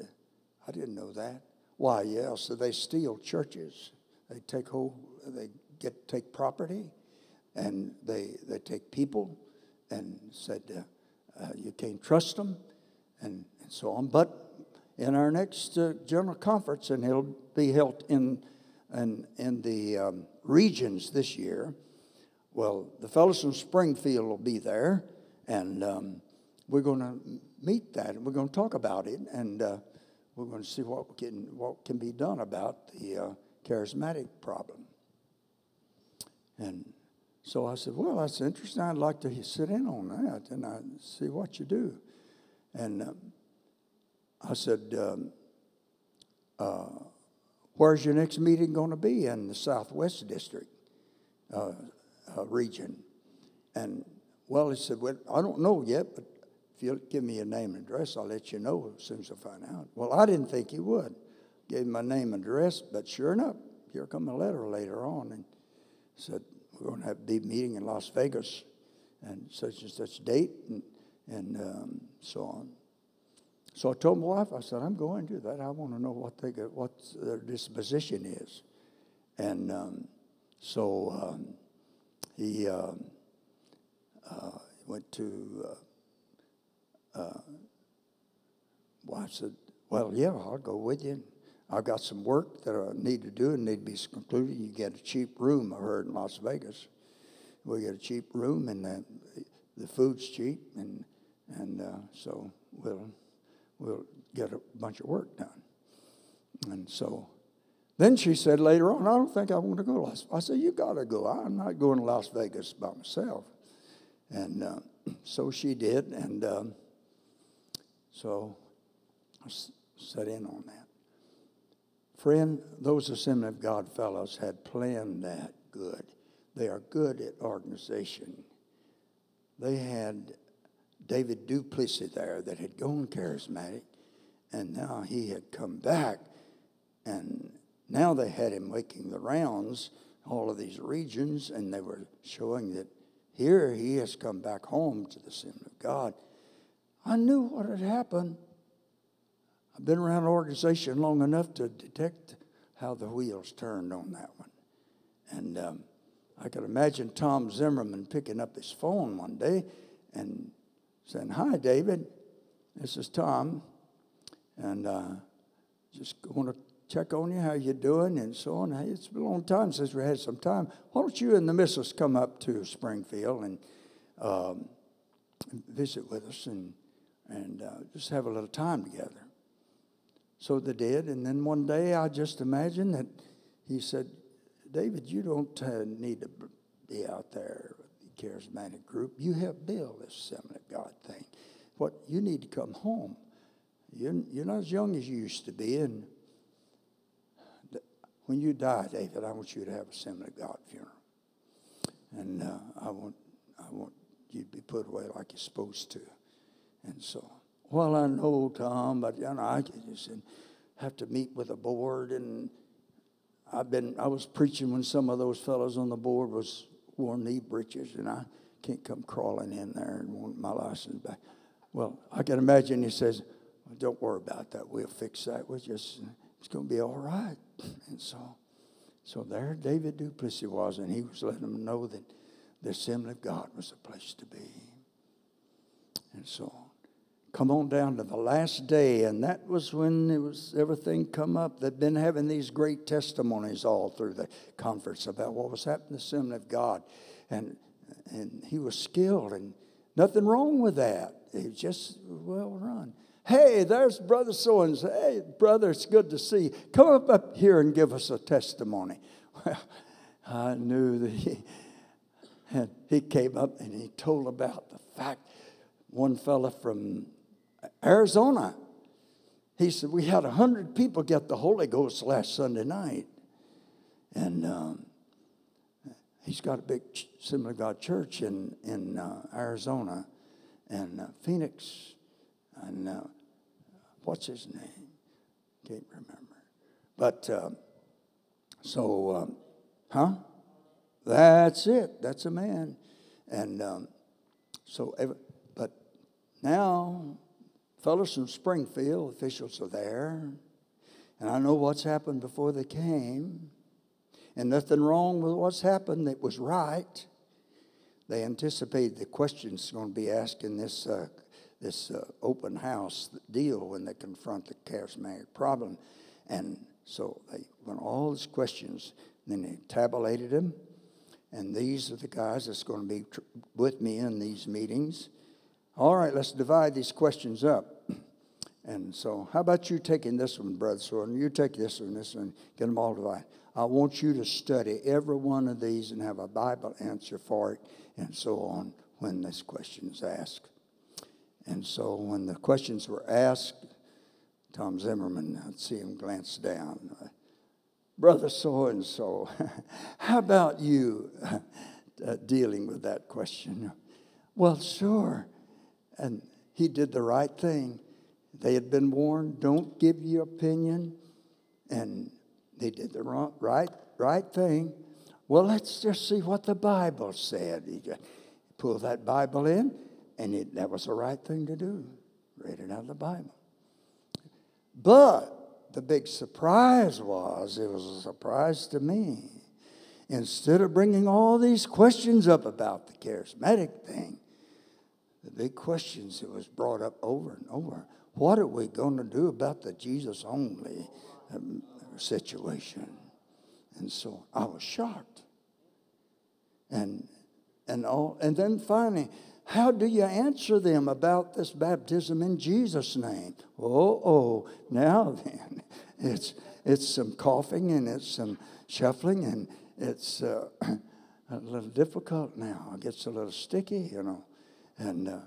I didn't know that. Why, yeah. So they steal churches. They take hold, they get take property, and they they take people, and said uh, uh, you can't trust them, and, and, so on. But in our next uh, general conference, and it'll be held in in, in the um, regions this year. Well, the fellows from Springfield will be there, and um, we're going to meet that, and we're going to talk about it, and uh, we're going to see what can what can be done about the uh, charismatic problem. And so I said, Well, that's interesting. I'd like to sit in on that and I see what you do. And um, I said, um, uh, Where's your next meeting going to be? In the Southwest District uh, uh, region. And well, he said, Well, I don't know yet, but if you'll give me your name and address, I'll let you know as soon as I find out. Well, I didn't think he would. Gave him my name and address, but sure enough, here come a letter later on and said, We're going to have a big meeting in Las Vegas and such and such date and, and um, so on. So I told my wife, I said, I'm going to that. I want to know what they what their disposition is. And um, so um, he um, uh, went to, uh, uh, wife said, Well, yeah, I'll go with you. I've got some work that I need to do and need to be concluded. You get a cheap room, I heard, in Las Vegas. We get a cheap room, and the, the food's cheap, and, and uh, so we'll, we'll get a bunch of work done. And so then she said later on, I don't think I want to go I said, You got to go. I'm not going to Las Vegas by myself. And uh, so she did, and um, so I set in on that. Friend, those Assembly of God fellows had planned that good. They are good at organization. They had David du Plessis there that had gone charismatic, and now he had come back, and now they had him making the rounds, all of these regions, and they were showing that here he has come back home to the Assembly of God. I knew what had happened. I've been around an organization long enough to detect how the wheels turned on that one. And um, I could imagine Tom Zimmerman picking up his phone one day and saying, Hi, David. This is Tom. And uh, just want to check on you, how you doing, and so on. It's been a long time since we had some time. Why don't you and the missus come up to Springfield and um, visit with us and, and uh, just have a little time together? So they did. And then one day I just imagined that he said, David, you don't uh, need to be out there with the charismatic group. You help build this Assembly of God thing. What you need to come home. You're, you're not as young as you used to be. And when you die, David, I want you to have a Assembly of God funeral. And uh, I want I want you to be put away like you're supposed to. And so, well, I know, Tom, but you know, I just have to meet with a board and I've been, I was preaching when some of those fellows on the board was wore knee breeches, and I can't come crawling in there and want my license back. Well, I can imagine he says, well, "Don't worry about that. We'll fix that. We'll just, it's going to be all right." And so, so there, David du Plessis was, and he was letting them know that the Assembly of God was the place to be. And so, come on down to the last day, and that was when it was everything come up. They've been having these great testimonies all through the conference about what was happening in the Assembly of God, and and he was skilled, and nothing wrong with that. it was just well run. Hey, there's brother so and. Hey, brother, it's good to see you. Come up, up here and give us a testimony. Well, I knew that he, and he came up and he told about the fact one fella from Arizona. He said, We had 100 people get the Holy Ghost last Sunday night. And um, he's got a big Assembly of God church in, in uh, Arizona and uh, Phoenix. And uh, what's his name? Can't remember. But uh, so, um, huh? That's it. That's a man. And um, so, but now fellows from Springfield, officials are there, and I know what's happened before they came, and nothing wrong with what's happened. It was right. They anticipated the questions going to be asked in this uh, this uh, open house deal when they confront the charismatic problem, and so they went all these questions. And then they tabulated them, and these are the guys that's going to be tr- with me in these meetings. All right, let's divide these questions up. And so, how about you taking this one, Brother Sworden? You take this one, this one, get them all divided. I want you to study every one of these and have a Bible answer for it, and so on when this question is asked. And so, when the questions were asked, Tom Zimmerman, I'd see him glance down. Brother so and so, how about you uh, dealing with that question? Well, sure. And he did the right thing. They had been warned, don't give your opinion. And they did the wrong, right, right thing. Well, let's just see what the Bible said. He pulled that Bible in, and it, that was the right thing to do. Read it out of the Bible. But the big surprise was, it was a surprise to me. Instead of bringing all these questions up about the charismatic thing, the big questions that was brought up over and over what are we going to do about the Jesus only um, situation? And so I was shocked. And, and, all, and then finally, how do you answer them about this baptism in Jesus' name? Oh, oh, now then, it's, it's some coughing and it's some shuffling and it's uh, a little difficult now. It gets a little sticky, you know, and uh,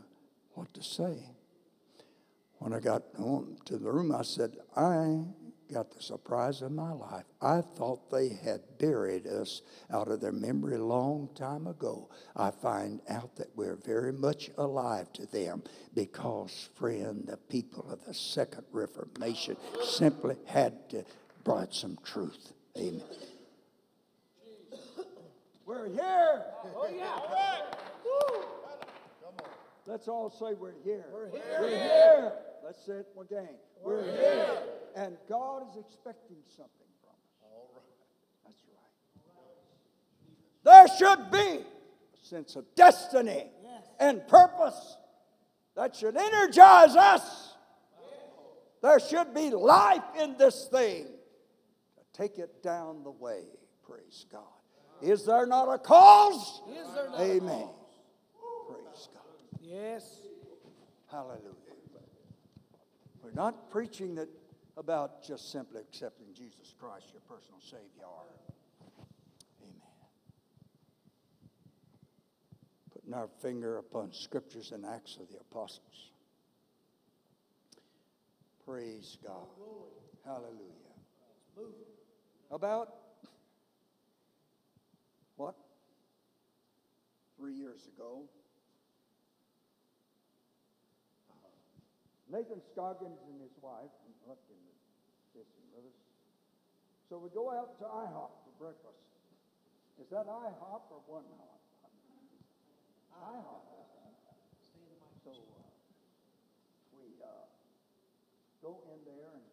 what to say. When I got home to the room, I said, I got the surprise of my life. I thought they had buried us out of their memory a long time ago. I find out that we're very much alive to them because, friend, the people of the Second Reformation simply had to brought some truth. Amen. We're here. Oh, yeah. All right. Woo. Let's all say we're here. We're here. We're here. Let's say it again. We're, We're here. here. And God is expecting something from us. All right. That's right. There should be a sense of destiny yes. and purpose that should energize us. There should be life in this thing take it down the way. Praise God. Is there not a cause? Amen. A cause? Yes. Hallelujah. We're not preaching that about just simply accepting Jesus Christ, your personal Savior. Amen. Putting our finger upon scriptures and Acts of the Apostles. Praise God. Hallelujah. About what? Three years ago. Nathan Scoggins and his wife, left in the sitting with us. So we go out to IHOP for breakfast. Is that IHOP or one hop? IHOP. So uh, we uh, go in there, and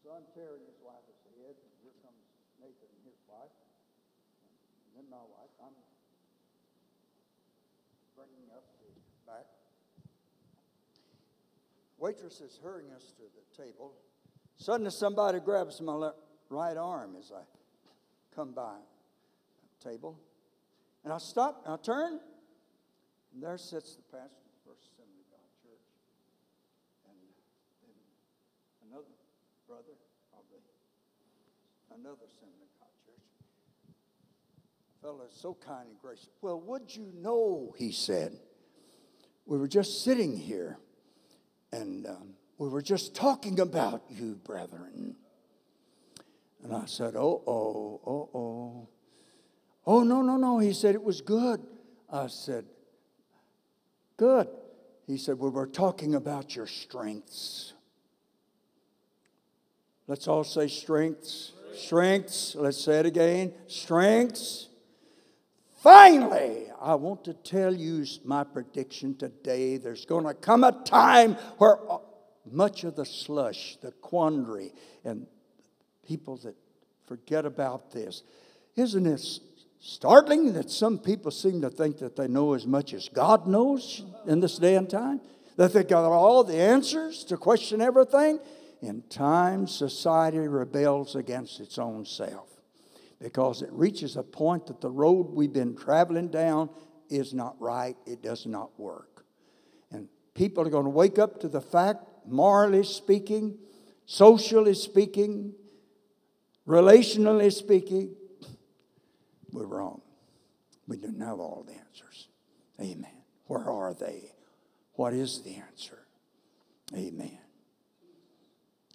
son Terry his wife is ahead. And here comes Nathan and his wife, and then my wife. I'm bringing up the back. Waitress is hurrying us to the table. Suddenly, somebody grabs my left, right arm as I come by the table. And I stop, and I turn, and there sits the pastor of the First Assembly God Church. And then another brother of the, another Assembly God Church. fellow so kind and gracious. Well, would you know, he said, we were just sitting here and um, we were just talking about you, brethren. And I said, Oh, oh, oh, oh. Oh, no, no, no. He said, It was good. I said, Good. He said, We were talking about your strengths. Let's all say strengths. Strengths. Let's say it again. Strengths. Finally, I want to tell you my prediction today. There's going to come a time where uh, much of the slush, the quandary, and people that forget about this, isn't it startling that some people seem to think that they know as much as God knows in this day and time? That they got all the answers to question everything? In time, society rebels against its own self because it reaches a point that the road we've been traveling down is not right, it does not work. And people are going to wake up to the fact, morally speaking, socially speaking, relationally speaking, we're wrong. We don't have all the answers. Amen. Where are they? What is the answer? Amen.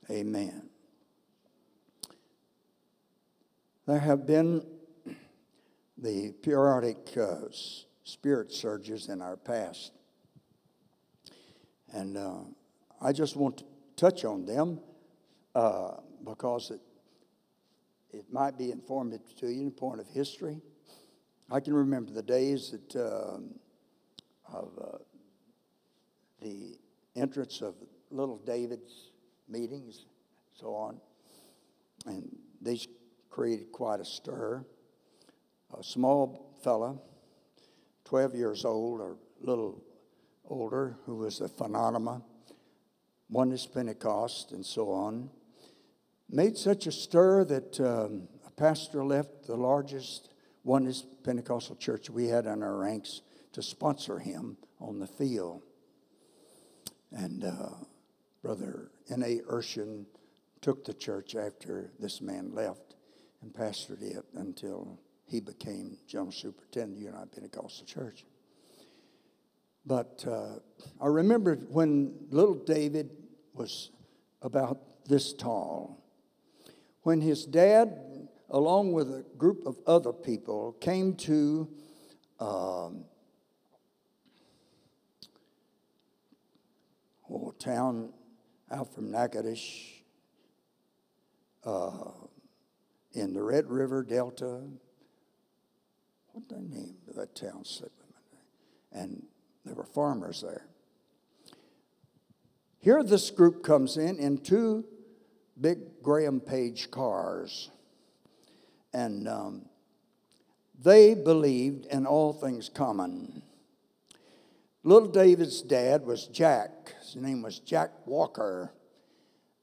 Amen. There have been the periodic uh, spirit surges in our past. And uh, I just want to touch on them uh, because it, it might be informative to you in point of history. I can remember the days that, um, of uh, the entrance of little David's meetings, so on. And these created quite a stir. A small fella, 12 years old or a little older, who was a phenomenon, Oneness Pentecost, and so on, made such a stir that um, a pastor left the largest Oneness Pentecostal church we had in our ranks to sponsor him on the field. And uh, Brother N.A. Urshan took the church after this man left and pastored it until he became general superintendent of United Pentecostal Church. But uh, I remember when little David was about this tall, when his dad, along with a group of other people, came to um, a town out from Natchitoches, uh, in the Red River Delta. What the name of that town? And there were farmers there. Here, this group comes in in two big Graham-Paige cars, and um, they believed in all things common. Little David's dad was Jack. His name was Jack Walker,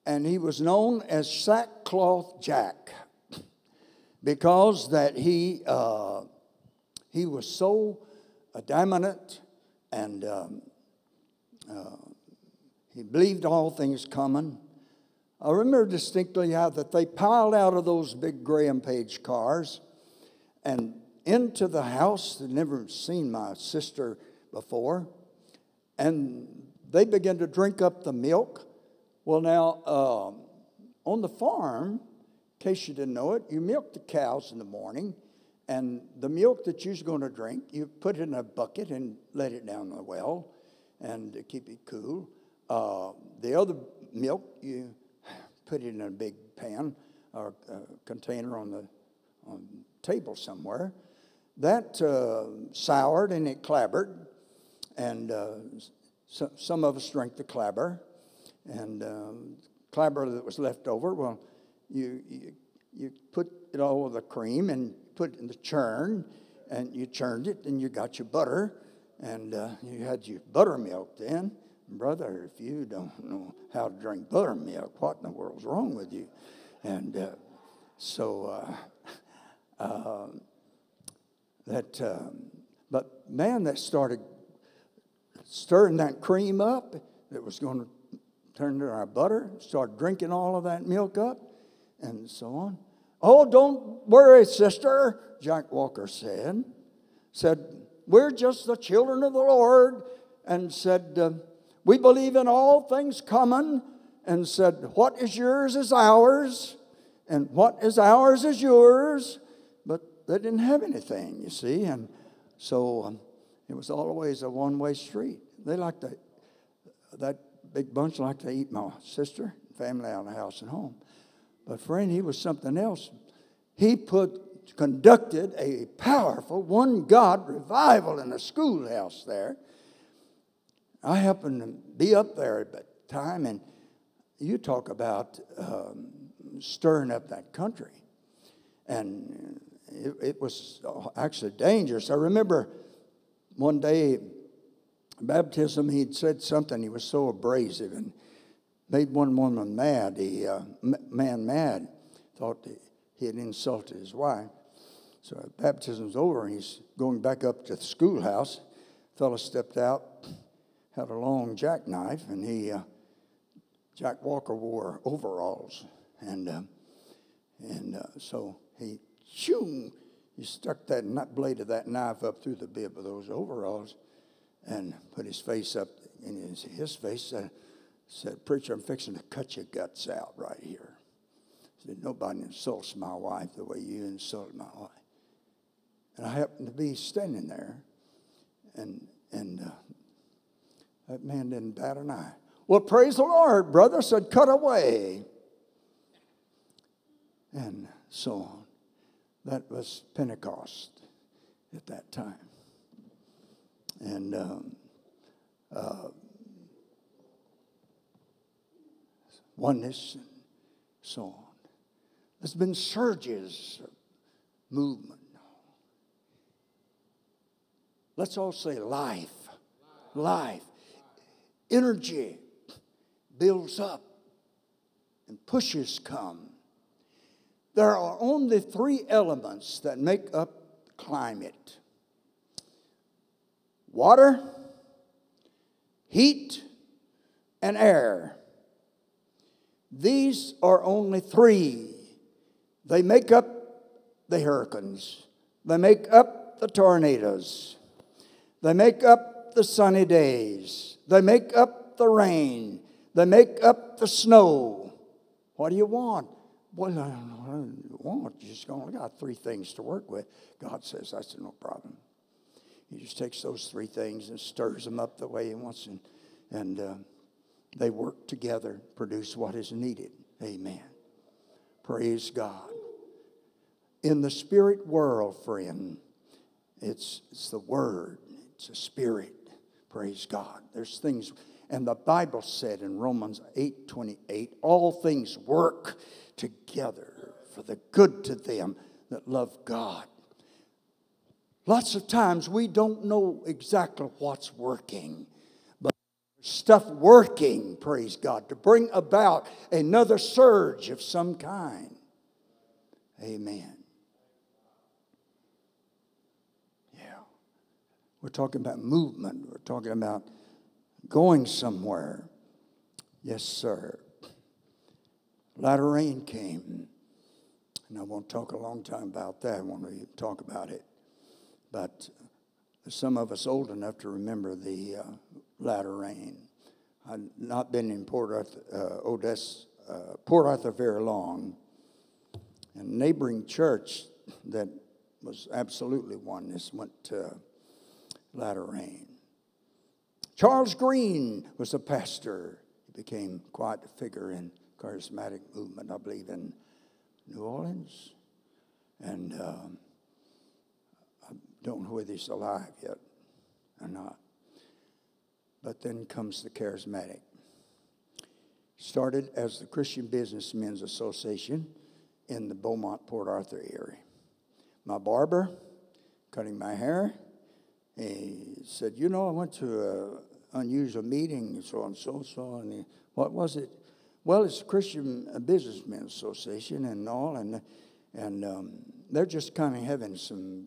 and he was known as Sackcloth Jack because that he, uh, he was so dominant and um, uh, He believed all things coming. I remember distinctly how that they piled out of those big Graham-Paige cars and into the house. They'd never seen my sister before. And they began to drink up the milk. Well, now, uh, on the farm, in case you didn't know it, you milk the cows in the morning, and the milk that you're going to drink, you put it in a bucket and let it down the well and keep it cool. Uh, the other milk, you put it in a big pan or container on the on table somewhere. That uh, soured and it clabbered, and uh, so, some of us drank the clabber, and um, clabber that was left over, well, you, you, you put it all with the cream and put it in the churn, and you churned it, and you got your butter, and uh, you had your buttermilk then. Brother, if you don't know how to drink buttermilk, what in the world's wrong with you? And uh, so uh, uh that, um, but man, that started stirring that cream up that was going to turn into our butter, started drinking all of that milk up, and so on. Oh, don't worry, sister, Jack Walker said. Said, We're just the children of the Lord, and said, uh, We believe in all things common, and said, What is yours is ours, and what is ours is yours. But they didn't have anything, you see, and so um, it was always a one way street. They like to, that big bunch like to eat my sister, family out of the house and home. But friend, he was something else. He put conducted a powerful one God revival in a schoolhouse there. I happened to be up there at the time, and you talk about um, stirring up that country. And it, it was actually dangerous. I remember one day baptism, he'd said something, he was so abrasive and made one woman mad, he, uh, man mad, thought he had insulted his wife. So baptism's over, and he's going back up to the schoolhouse. Fellow stepped out, had a long jackknife, and he, uh, Jack Walker wore overalls, and uh, and uh, so he, shoo, he stuck that blade of that knife up through the bib of those overalls, and put his face up in his, his face said, said, Preacher, I'm fixing to cut your guts out right here. Said, Nobody insults my wife the way you insulted my wife. And I happened to be standing there, and, and uh, that man didn't bat an eye. Well, praise the Lord, brother, said, cut away. And so on. That was Pentecost at that time and um, uh, oneness and so on. There's been surges of movement. Let's all say life. Life. Energy builds up and pushes come. There are only three elements that make up climate water, heat, and air. These are only three. They make up the hurricanes, they make up the tornadoes, they make up the sunny days, they make up the rain, they make up the snow. What do you want? Well, I don't know what you want. You just only got three things to work with. God says that's no problem. He just takes those three things and stirs them up the way he wants, and, and uh, they work together, produce what is needed. Amen. Praise God. In the spirit world, friend, it's, it's the word, it's a spirit. Praise God. There's things, and the Bible said in Romans 8 28, all things work together for the good to them that love God Lots of times we don't know exactly what's working, stuff working, praise God, to bring about another surge of some kind. Amen. Yeah. We're talking about movement, we're talking about going somewhere. Yes, sir. Latter rain came. And I won't talk a long time about that. I want to talk about it. But some of us old enough to remember the uh, latter rain. I've not been in Port Arthur, uh, Odessa, uh, Port Arthur very long. And neighboring church that was absolutely oneness went to latter rain. Charles Green was a pastor. He became quite a figure in charismatic movement, I believe, in New Orleans. And um, I don't know whether he's alive yet or not. But then comes the charismatic. Started as the Christian Businessmen's Association in the Beaumont, Port Arthur area. My barber, cutting my hair, he said, You know, I went to an unusual meeting, so and so, so, and he, what was it? Well, it's a Christian Businessmen Association and all, and, and um, they're just kind of having some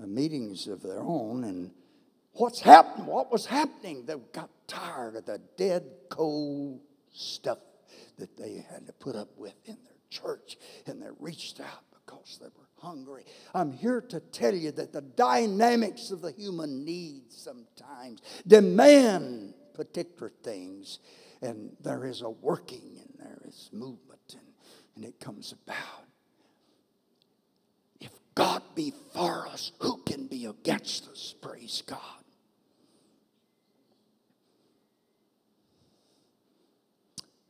uh, meetings of their own. And what's happened? What was happening? They got tired of the dead, cold stuff that they had to put up with in their church, and they reached out because they were hungry. I'm here to tell you that the dynamics of the human needs sometimes demand particular things, and there is a working and there is movement, and, and it comes about. If God be for us, who can be against us? Praise God.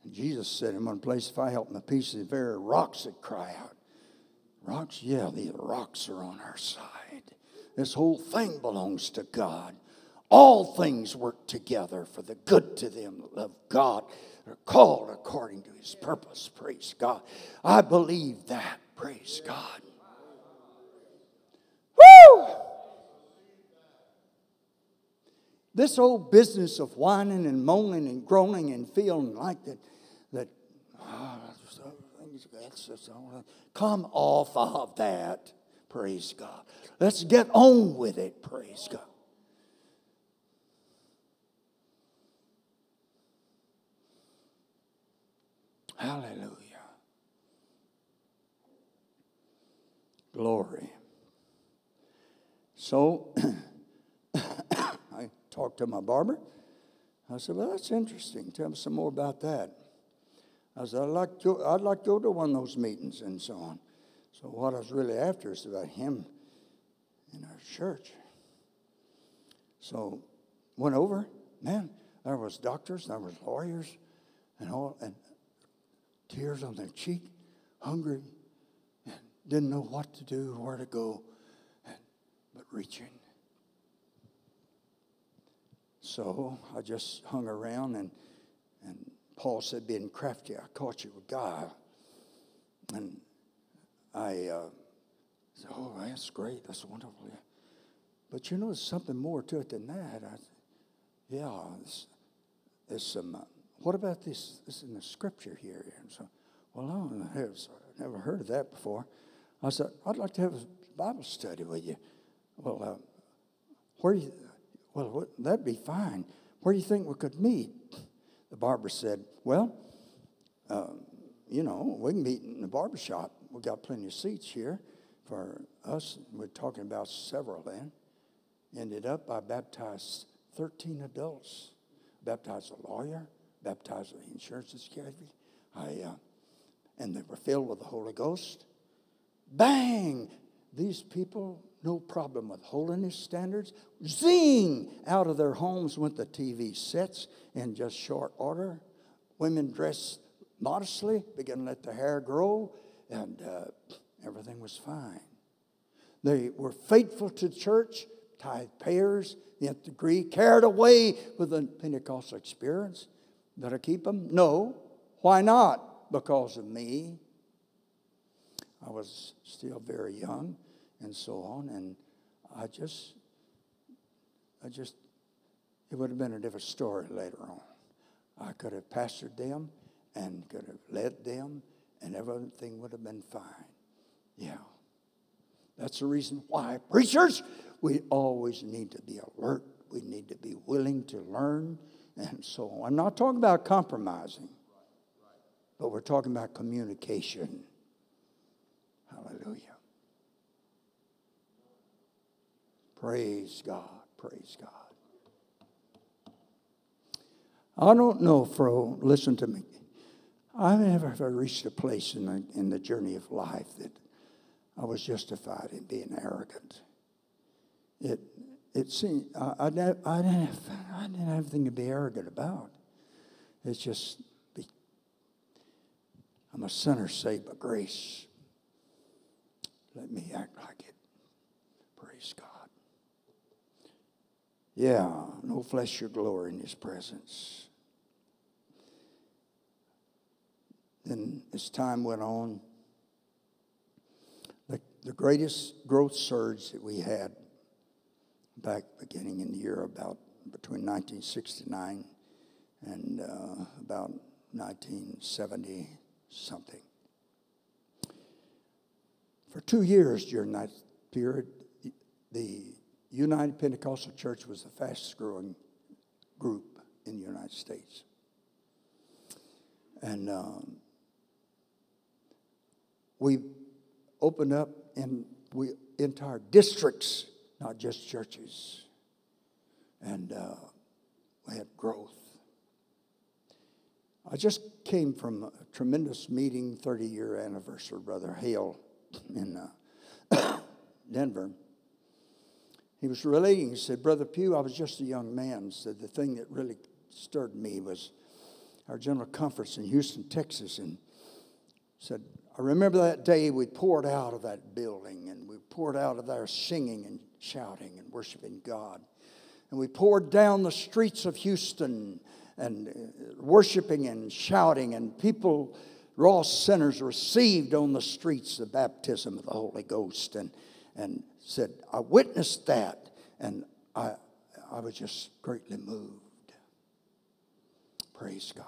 And Jesus said in one place, If I help my peace, the very rocks that cry out. Rocks? Yeah, the rocks are on our side. This whole thing belongs to God. All things work together for the good to them that love God, are called according to his purpose. Praise God. I believe that. Praise God. Woo! This old business of whining and moaning and groaning and feeling like that, that's just, come off of that. Praise God. Let's get on with it. Praise God. Hallelujah. Glory. So I talked to my barber. I said, Well, that's interesting. Tell me some more about that. I said, I'd like, to, I'd like to go to one of those meetings and so on. So, what I was really after is about him in our church. So, went over. Man, there was doctors, there was lawyers, and all, and tears on their cheek, hungry, and didn't know what to do, where to go, and, but reaching. So I just hung around and, and Paul said, being crafty, I caught you with guile. And I uh, said, oh, that's great. That's wonderful. But you know, there's something more to it than that. I, yeah, there's, there's some, uh, what about this? This is in the scripture here. And so, well, I. I've never heard of that before. I said, I'd like to have a Bible study with you. Well, uh, where you, well, that'd be fine. Where do you think we could meet? The barber said, Well, uh, you know, we can meet in the barber shop. We've got plenty of seats here for us. We're talking about several then. Ended up, I baptized 13 adults, baptized a lawyer, baptized an insurance security. I, uh, and they were filled with the Holy Ghost. Bang! These people no problem with holiness standards. Zing! Out of their homes went the TV sets in just short order. Women dressed modestly, began to let their hair grow, and uh, everything was fine. They were faithful to church, tithe payers, the nth degree, carried away with the Pentecostal experience. Did I keep them? No. Why not? Because of me. I was still very young and so on. And I just, I just, it would have been a different story later on. I could have pastored them and could have led them, and everything would have been fine. Yeah. That's the reason why, preachers, we always need to be alert. We need to be willing to learn and so on. I'm not talking about compromising, but we're talking about communication. Hallelujah. Praise God. Praise God. I don't know, Fro, listen to me. I've never ever reached a place in the, in the journey of life that I was justified in being arrogant. It, it seemed, I, I, didn't have, I didn't have anything to be arrogant about. It's just, be, I'm a sinner saved by grace. Let me act like it. Praise God. Yeah, no flesh or glory in his presence. Then, as time went on, the, the greatest growth surge that we had back beginning in the year about between 1969 and uh, about 1970 something. For two years during that period, the United Pentecostal Church was the fastest growing group in the United States. And um, we opened up in we entire districts, not just churches, and uh, we had growth. I just came from a tremendous meeting, 30 year anniversary, Brother Hale in uh, Denver. He was relating, he said, Brother Pugh, I was just a young man. Said the thing that really stirred me was our general conference in Houston, Texas, and said, I remember that day we poured out of that building and we poured out of there singing and shouting and worshiping God. And we poured down the streets of Houston and uh, worshiping and shouting, and people, raw sinners, received on the streets the baptism of the Holy Ghost and, and said, I witnessed that, and I, I was just greatly moved. Praise God.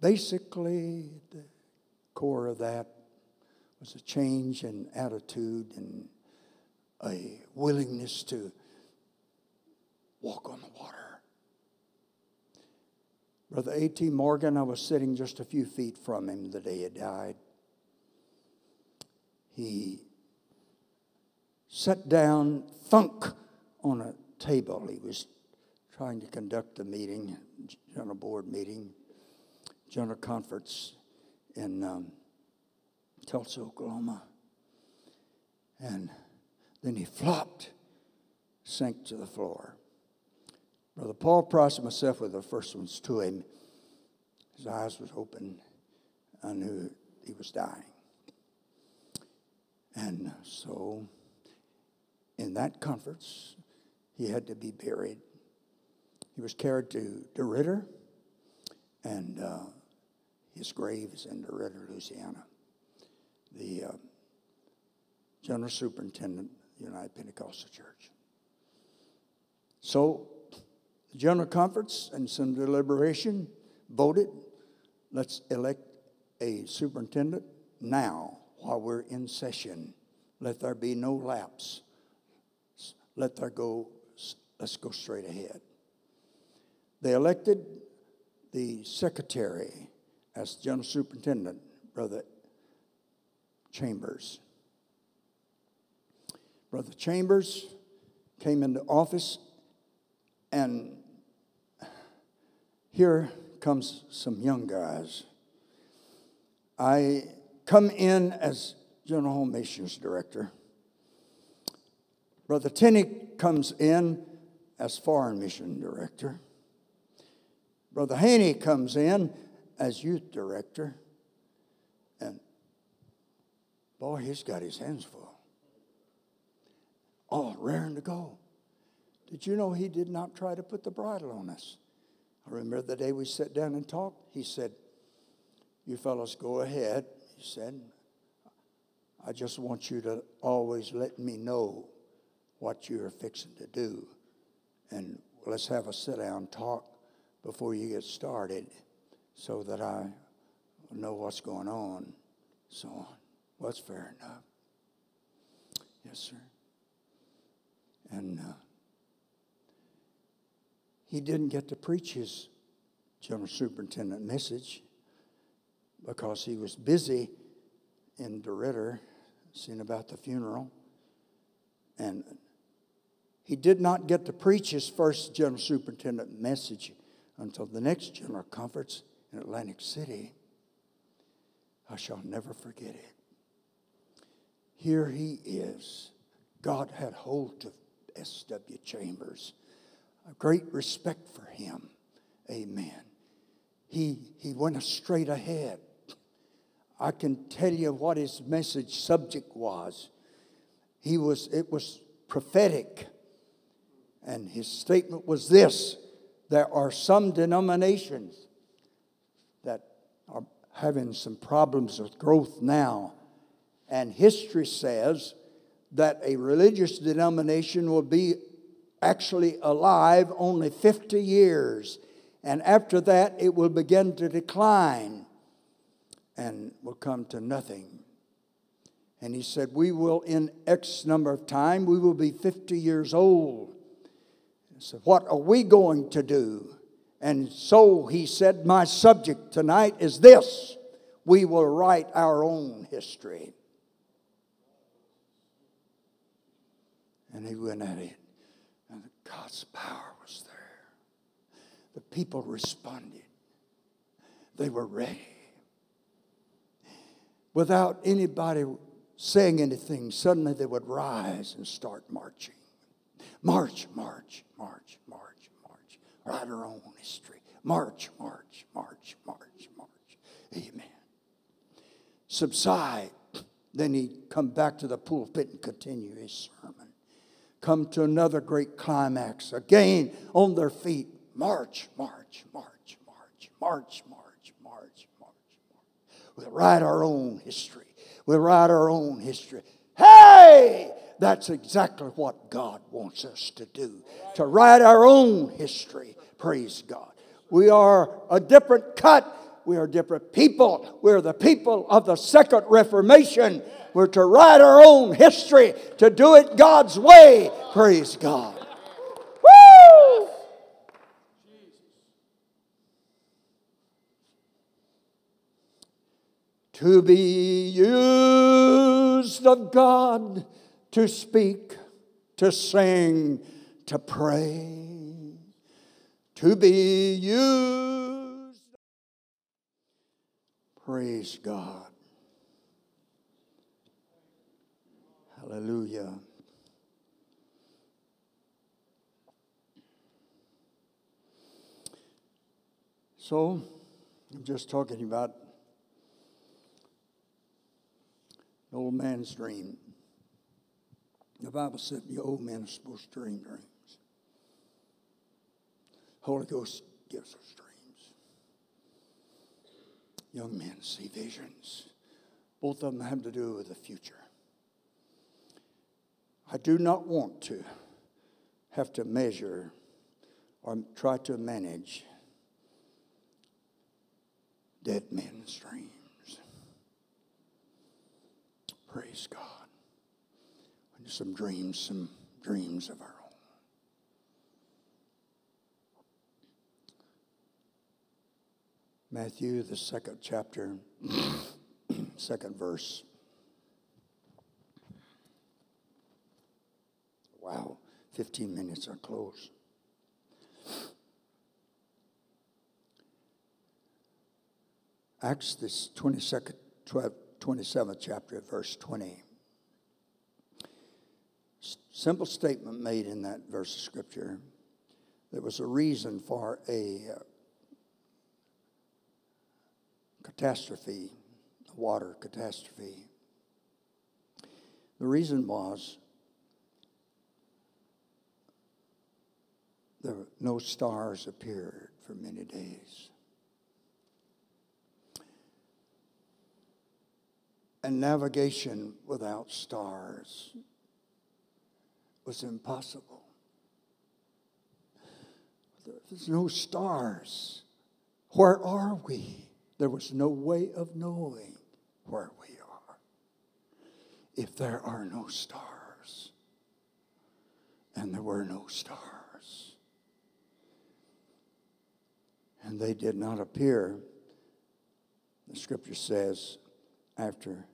Basically, the core of that was a change in attitude and a willingness to walk on the water. Brother A.T. Morgan, I was sitting just a few feet from him the day he died. He sat down, thunk on a table. He was trying to conduct the meeting, general board meeting general conference in um, Tulsa, Oklahoma. And then he flopped, sank to the floor. Brother Paul Price and myself were the first ones to him. His eyes was open. I knew he was dying. And so, in that conference, he had to be buried. He was carried to DeRidder, and uh, his grave is in DeRidder, Louisiana. The uh, General Superintendent of the United Pentecostal Church. So, the General Conference and some deliberation voted let's elect a superintendent now while we're in session. Let there be no lapse. Let there go, let's go straight ahead. They elected the secretary as general superintendent, Brother Chambers. Brother Chambers came into office, and here comes some young guys. I come in as General Home Missions Director. Brother Tenney comes in as Foreign Mission Director. Brother Haney comes in as youth director, and boy, he's got his hands full. All raring to go. Did you know he did not try to put the bridle on us? I remember the day we sat down and talked. He said, You fellows go ahead. Said, I just want you to always let me know what you're fixing to do. And let's have a sit down talk before you get started so that I know what's going on, so on. Well, that's fair enough. Yes, sir. And uh, he didn't get to preach his general superintendent message because he was busy in DeRidder seeing about the funeral. And he did not get to preach his first general superintendent message until the next general conference in Atlantic City. I shall never forget it. Here he is. God had hold of S.W. Chambers. A great respect for him. Amen. He, he went straight ahead. I can tell you what his message subject was. He was, it was prophetic. And his statement was this there are some denominations that are having some problems with growth now. And history says that a religious denomination will be actually alive only 50 years. And after that, it will begin to decline and will come to nothing. And he said, We will, in X number of time, we will be 50 years old. So, what are we going to do? And so he said, My subject tonight is this we will write our own history. And he went at it, and God's power was there. The people responded, they were ready. Without anybody saying anything, suddenly they would rise and start marching. March, march, march, march, march. Write our own history. March, march, march, march, march. Amen. Subside. Then he'd come back to the pulpit and continue his sermon. Come to another great climax. Again, on their feet. March, march, march, march, march, march, We'll write our own history. We'll write our own history. Hey! That's exactly what God wants us to do to write our own history. Praise God. We are a different cut. We are different people. We're the people of the Second Reformation. We're to write our own history, to do it God's way. Praise God. To be used of God to speak, to sing, to pray, to be used. Praise God. Hallelujah. So, I'm just talking about an old man's dream. The Bible said the old men are supposed to dream dreams. Holy Ghost gives us dreams. Young men see visions. Both of them have to do with the future. I do not want to have to measure or try to manage dead men's dreams. Praise God. Some dreams, some dreams of our own. Matthew, the second chapter, second verse. Wow, 15 minutes are close. Acts, this 22nd, 12, 27th chapter, verse 20. Simple statement made in that verse of scripture. There was a reason for a uh, catastrophe, a water catastrophe. The reason was there no stars appeared for many days. And navigation without stars was impossible. There's no stars. Where are we? There was no way of knowing where we are if there are no stars. And there were no stars. And they did not appear, the scripture says, after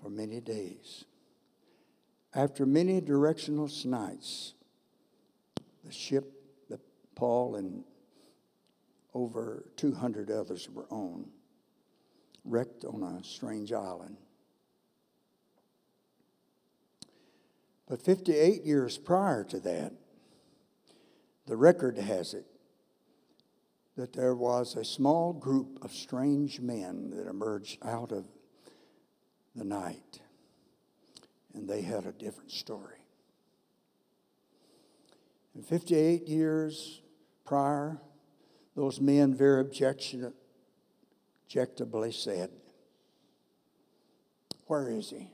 for many days. After many directional nights, the ship that Paul and over 200 others were on wrecked on a strange island. But 58 years prior to that, the record has it that there was a small group of strange men that emerged out of the night, and they had a different story. And 58 years prior, those men very objectionably said, Where is he?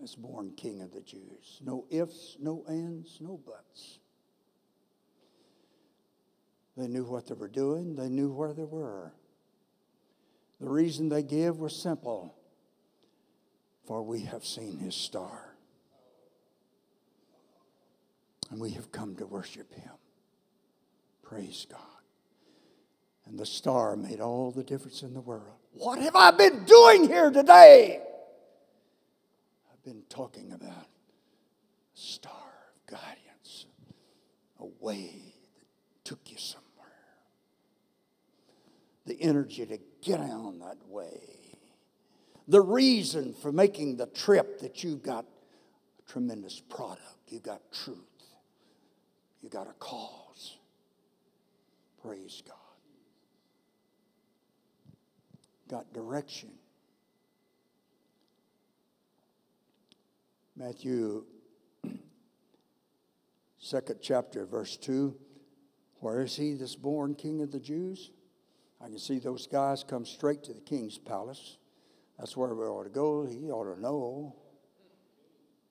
As born king of the Jews. No ifs, no ands, no buts. They knew what they were doing, they knew where they were. The reason they gave was simple for we have seen his star. And we have come to worship him. Praise God. And the star made all the difference in the world. What have I been doing here today? I've been talking about star of guidance, a way that took you somewhere. The energy to get on that way. The reason for making the trip that you've got a tremendous product, you've got truth, you've got a cause. Praise God. got direction. Matthew, second chapter, verse 2. Where is he this born king of the Jews? I can see those guys come straight to the king's palace. That's where we ought to go. He ought to know.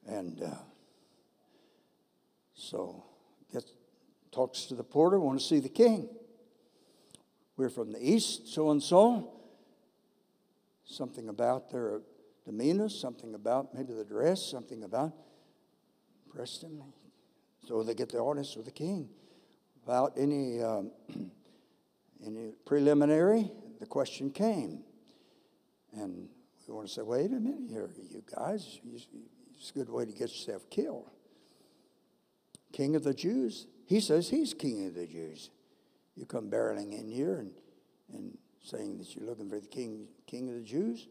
And uh, so gets, talks to the porter, want to see the king. We're from the east, so and so something about their demeanor, something about maybe the dress, something about Preston. So they get the audience with the king. Without any, um, any preliminary, the question came. And we want to say, wait a minute here, you guys, it's a good way to get yourself killed. King of the Jews, he says he's king of the Jews. You come barreling in here and, and saying that you're looking for the king, king of the Jews,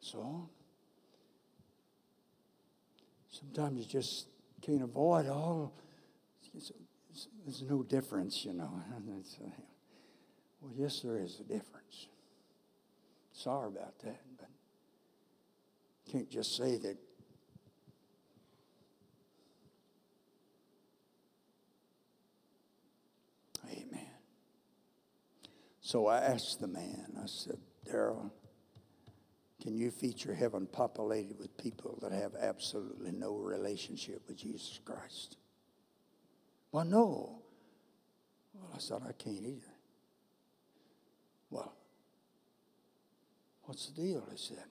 so on. Sometimes you just can't avoid all. there's no difference, you know. Uh, well, yes, there is a difference. Sorry about that, can't just say that Amen. So I asked the man, I said, Daryl, can you feature heaven populated with people that have absolutely no relationship with Jesus Christ? Well, no. Well, I said, I can't either. Well, what's the deal? He said.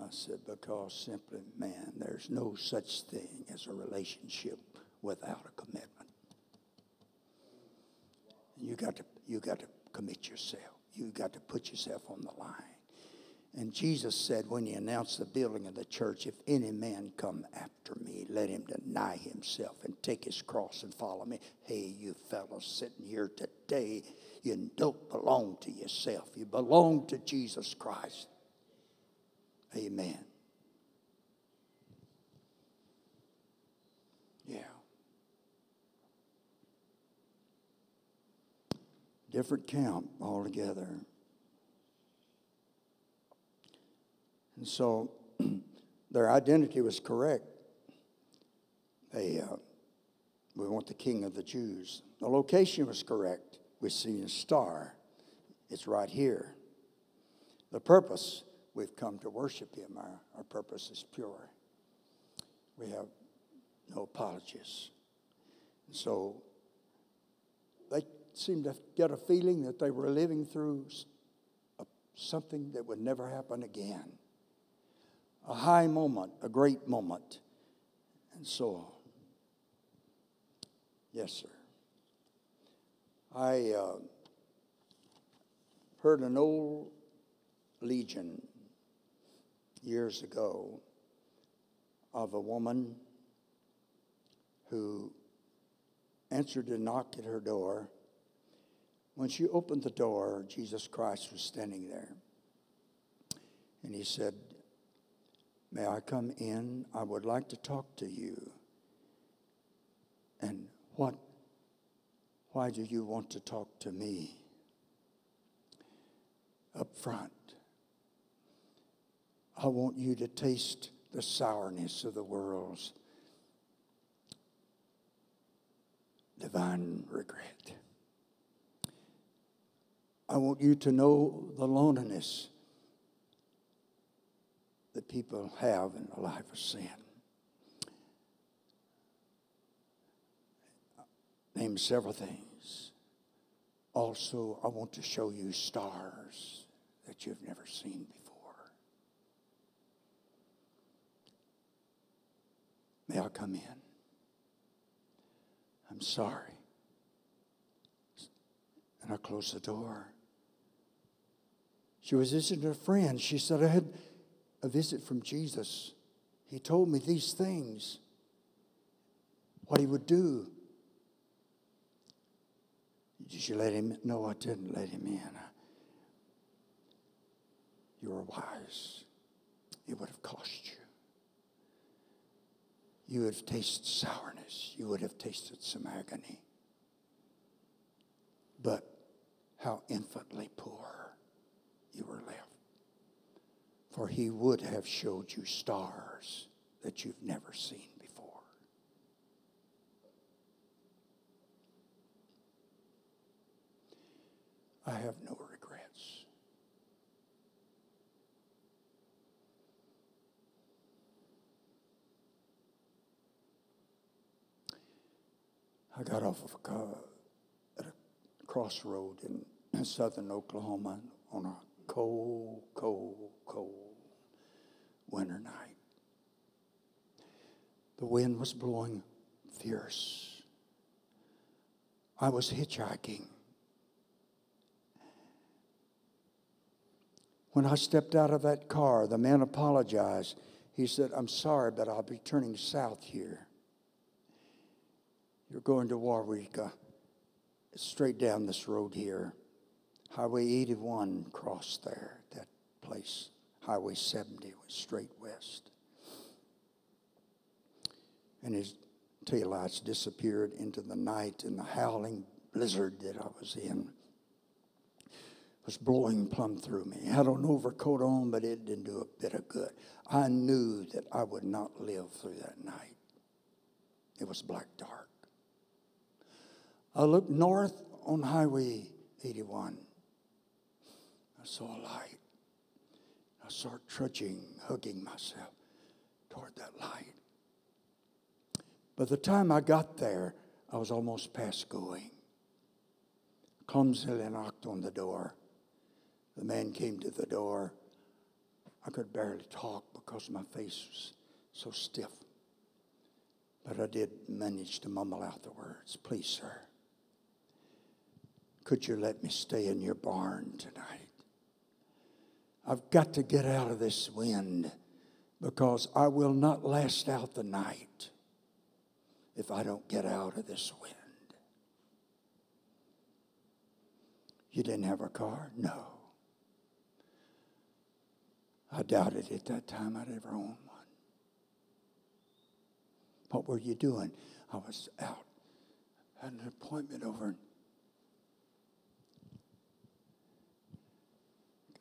I said, because simply, man, there's no such thing as a relationship without a commitment. You got to, you got to commit yourself. You've got to put yourself on the line. And Jesus said when he announced the building of the church, if any man come after me, let him deny himself and take his cross and follow me. Hey, you fellows sitting here today, you don't belong to yourself. You belong to Jesus Christ. Amen. Yeah. Different camp altogether. And so their identity was correct. They, uh, we want the king of the Jews. The location was correct. We see a star. It's right here. The purpose, we've come to worship him. Our, our purpose is pure. We have no apologies. And so they seemed to get a feeling that they were living through a, something that would never happen again. A high moment, a great moment, and so on. Yes, sir. I uh, heard an old legion years ago of a woman who answered a knock at her door. When she opened the door, Jesus Christ was standing there. And he said, May I come in? I would like to talk to you. And what, why do you want to talk to me? Up front, I want you to taste the sourness of the world's divine regret. I want you to know the loneliness that people have in a life of sin. Name several things. Also, I want to show you stars that you've never seen before. May I come in? I'm sorry. And I closed the door. She was visiting a friend. She said, I had a visit from Jesus. He told me these things, what he would do. Did you let him? No, I didn't let him in. You were wise. It would have cost you. You would have tasted sourness. You would have tasted some agony. But how infinitely poor you were left for he would have showed you stars that you've never seen before. I have no I got off of a car at a crossroad in southern Oklahoma on a cold, cold, cold winter night. The wind was blowing fierce. I was hitchhiking. When I stepped out of that car, the man apologized. He said, I'm sorry, but I'll be turning south here. You're going to Waurika. Uh, straight down this road here. Highway 81 crossed there, that place. Highway 70 was straight west. And his taillights disappeared into the night, and the howling blizzard that I was in was blowing plumb through me. I had an overcoat on, but it didn't do a bit of good. I knew that I would not live through that night. It was black dark. I looked north on Highway 81. I saw a light. I started trudging, hugging myself toward that light. By the time I got there, I was almost past going. Clumsily knocked on the door. The man came to the door. I could barely talk because my face was so stiff. But I did manage to mumble out the words Please, sir, could you let me stay in your barn tonight? I've got to get out of this wind because I will not last out the night if I don't get out of this wind. You didn't have a car? No. I doubted at that time I'd ever own one. What were you doing? I was out. Had an appointment over in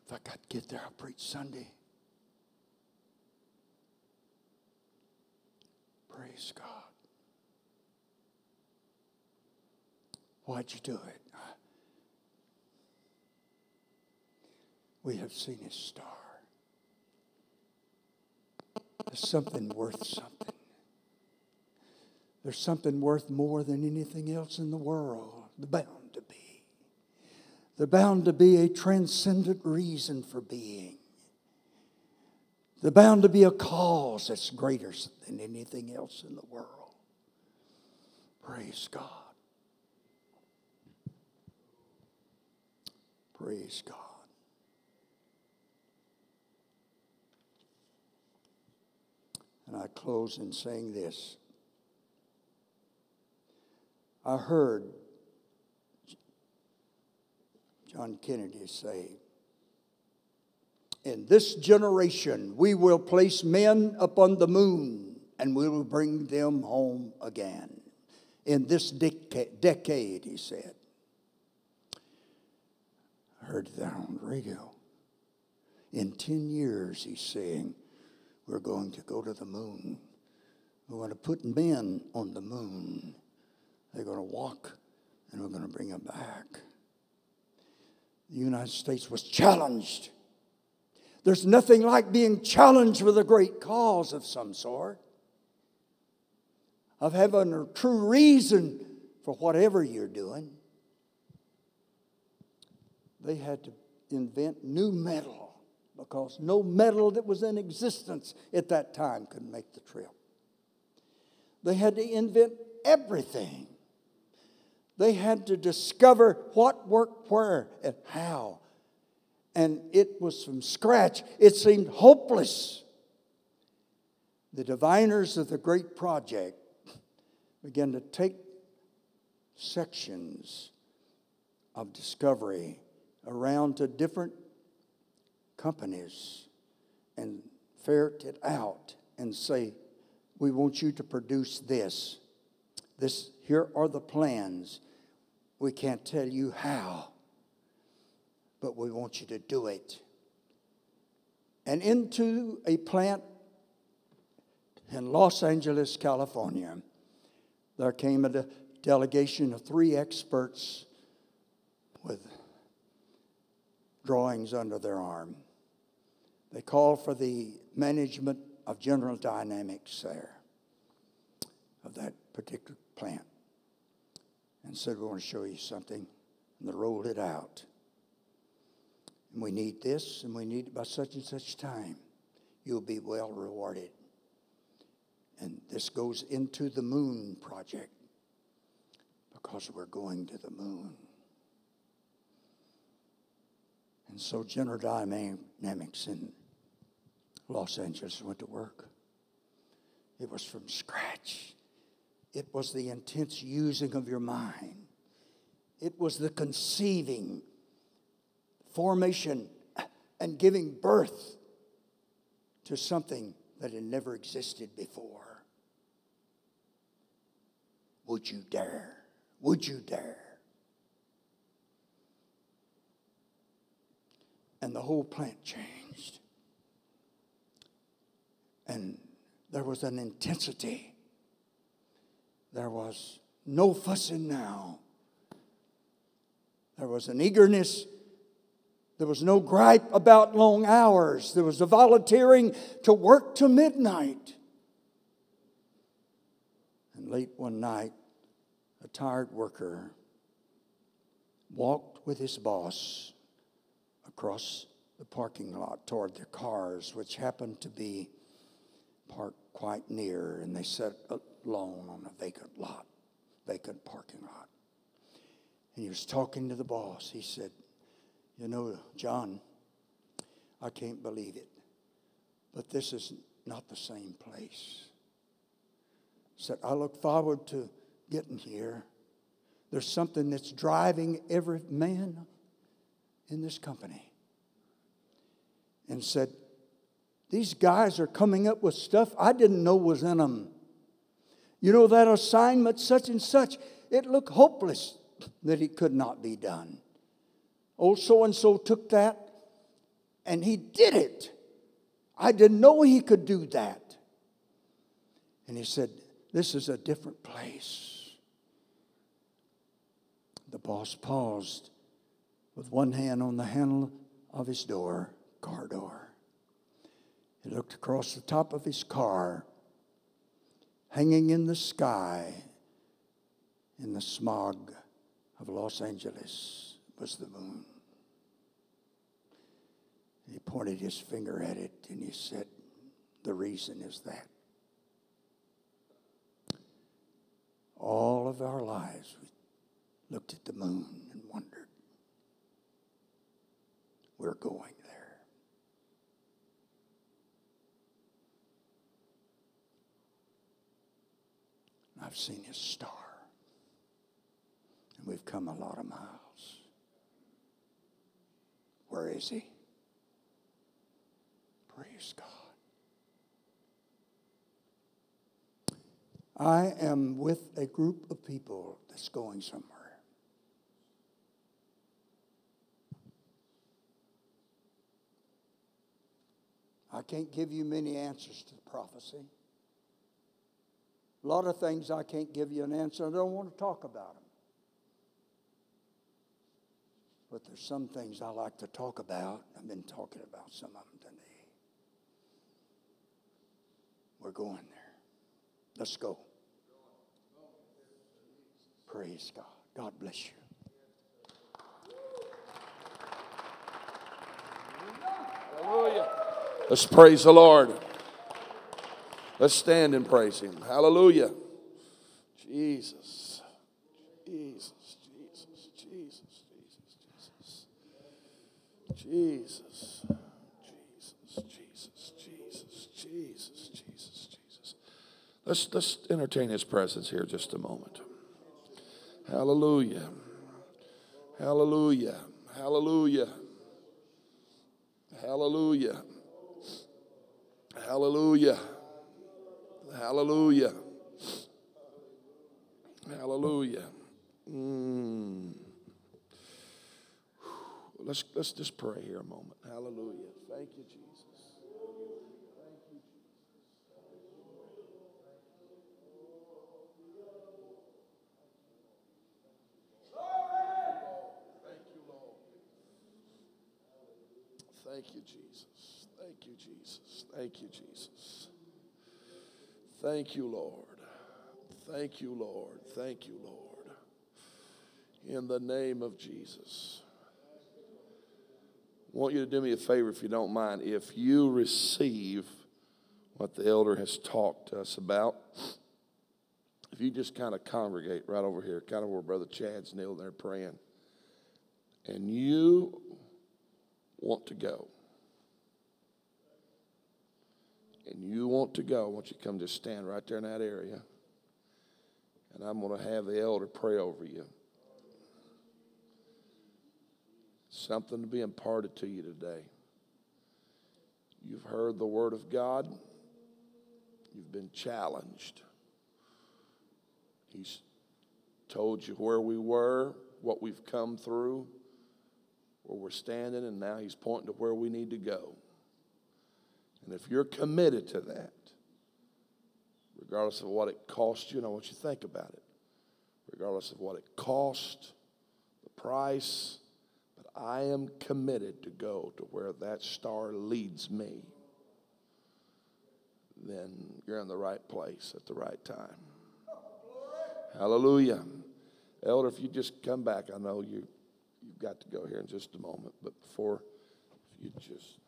If I got to get there, I'll preach Sunday. Praise God. Why'd you do it? Uh, we have seen his star. There's something worth something. There's something worth more than anything else in the world. The bound they're bound to be a transcendent reason for being. They're bound to be a cause that's greater than anything else in the world. Praise God. Praise God. And I close in saying this. I heard John Kennedy say, In this generation, we will place men upon the moon and we will bring them home again. In this deca- decade, he said. I heard that on radio. In 10 years, he's saying, we're going to go to the moon. We're going to put men on the moon. They're going to walk and we're going to bring them back. The United States was challenged. There's nothing like being challenged with a great cause of some sort, of having a true reason for whatever you're doing. They had to invent new metal because no metal that was in existence at that time could make the trip. They had to invent everything. They had to discover what worked where and how. And it was from scratch. It seemed hopeless. The diviners of the great project began to take sections of discovery around to different companies and ferret it out and say, we want you to produce this. This here are the plans. We can't tell you how, but we want you to do it. And into a plant in Los Angeles, California, there came a de- delegation of three experts with drawings under their arm. They called for the management of General Dynamics there, of that particular plant, and said, We want to show you something. And they rolled it out. And we need this, and we need it by such and such time. You'll be well rewarded. And this goes into the moon project because we're going to the moon. And so General Dynamics in Los Angeles went to work. It was from scratch. It was the intense using of your mind. It was the conceiving, formation, and giving birth to something that had never existed before. Would you dare? Would you dare? and the whole plant changed. And there was an intensity. There was no fussing now. There was an eagerness. There was no gripe about long hours. There was a volunteering to work to midnight. And late one night, a tired worker walked with his boss across the parking lot toward their cars, which happened to be parked quite near, and they sat alone on a vacant lot, vacant parking lot. And he was talking to the boss. He said, You know, John, I can't believe it, but this is not the same place. Said, I look forward to getting here. There's something that's driving every man in this company and said, These guys are coming up with stuff I didn't know was in them. You know, that assignment, such and such, it looked hopeless that it could not be done. Old so and so took that and he did it. I didn't know he could do that. And he said, This is a different place. The boss paused with one hand on the handle of his door, car door. He looked across the top of his car. Hanging in the sky in the smog of Los Angeles was the moon. He pointed his finger at it and he said, The reason is that. All of our lives, we looked at the moon and wondered I've seen his star. And we've come a lot of miles. Where is he? Praise God. I am with a group of people that's going somewhere. I can't give you many answers to the prophecy. A lot of things I can't give you an answer. I don't want to talk about them. But there's some things I like to talk about. I've been talking about some of them today. We're going there. Let's go. Praise God. God bless you. Let's praise the Lord. Let's stand and praise Him. Hallelujah. Jesus. Jesus. Jesus. Jesus. Jesus. Jesus. Jesus. Jesus. Jesus. Jesus. Jesus. Jesus. Let's let's entertain His presence here just a moment. Hallelujah. Hallelujah. Hallelujah. Hallelujah. Hallelujah. Hallelujah. Hallelujah. Mm. Let's, let's just pray here a moment. Hallelujah. Thank you, Jesus. Thank you, Jesus. Thank you, Jesus. Thank you, Jesus. Thank you, Lord. Thank you, Lord. Thank you, Lord. In the name of Jesus. I want you to do me a favor if you don't mind. If you receive what the elder has talked to us about, if you just kind of congregate right over here, kind of where Brother Chad's kneeling there praying, and you want to go, and you want to go, I want you to come just stand right there in that area. And I'm going to have the elder pray over you. Something to be imparted to you today. You've heard the word of God, you've been challenged. He's told you where we were, what we've come through, where we're standing, and now he's pointing to where we need to go. And if you're committed to that, regardless of what it costs you, and I want you to think about it, regardless of what it cost, the price, but I am committed to go to where that star leads me, then you're in the right place at the right time. Hallelujah. Elder, if you just come back, I know you, you've got to go here in just a moment, but before you just.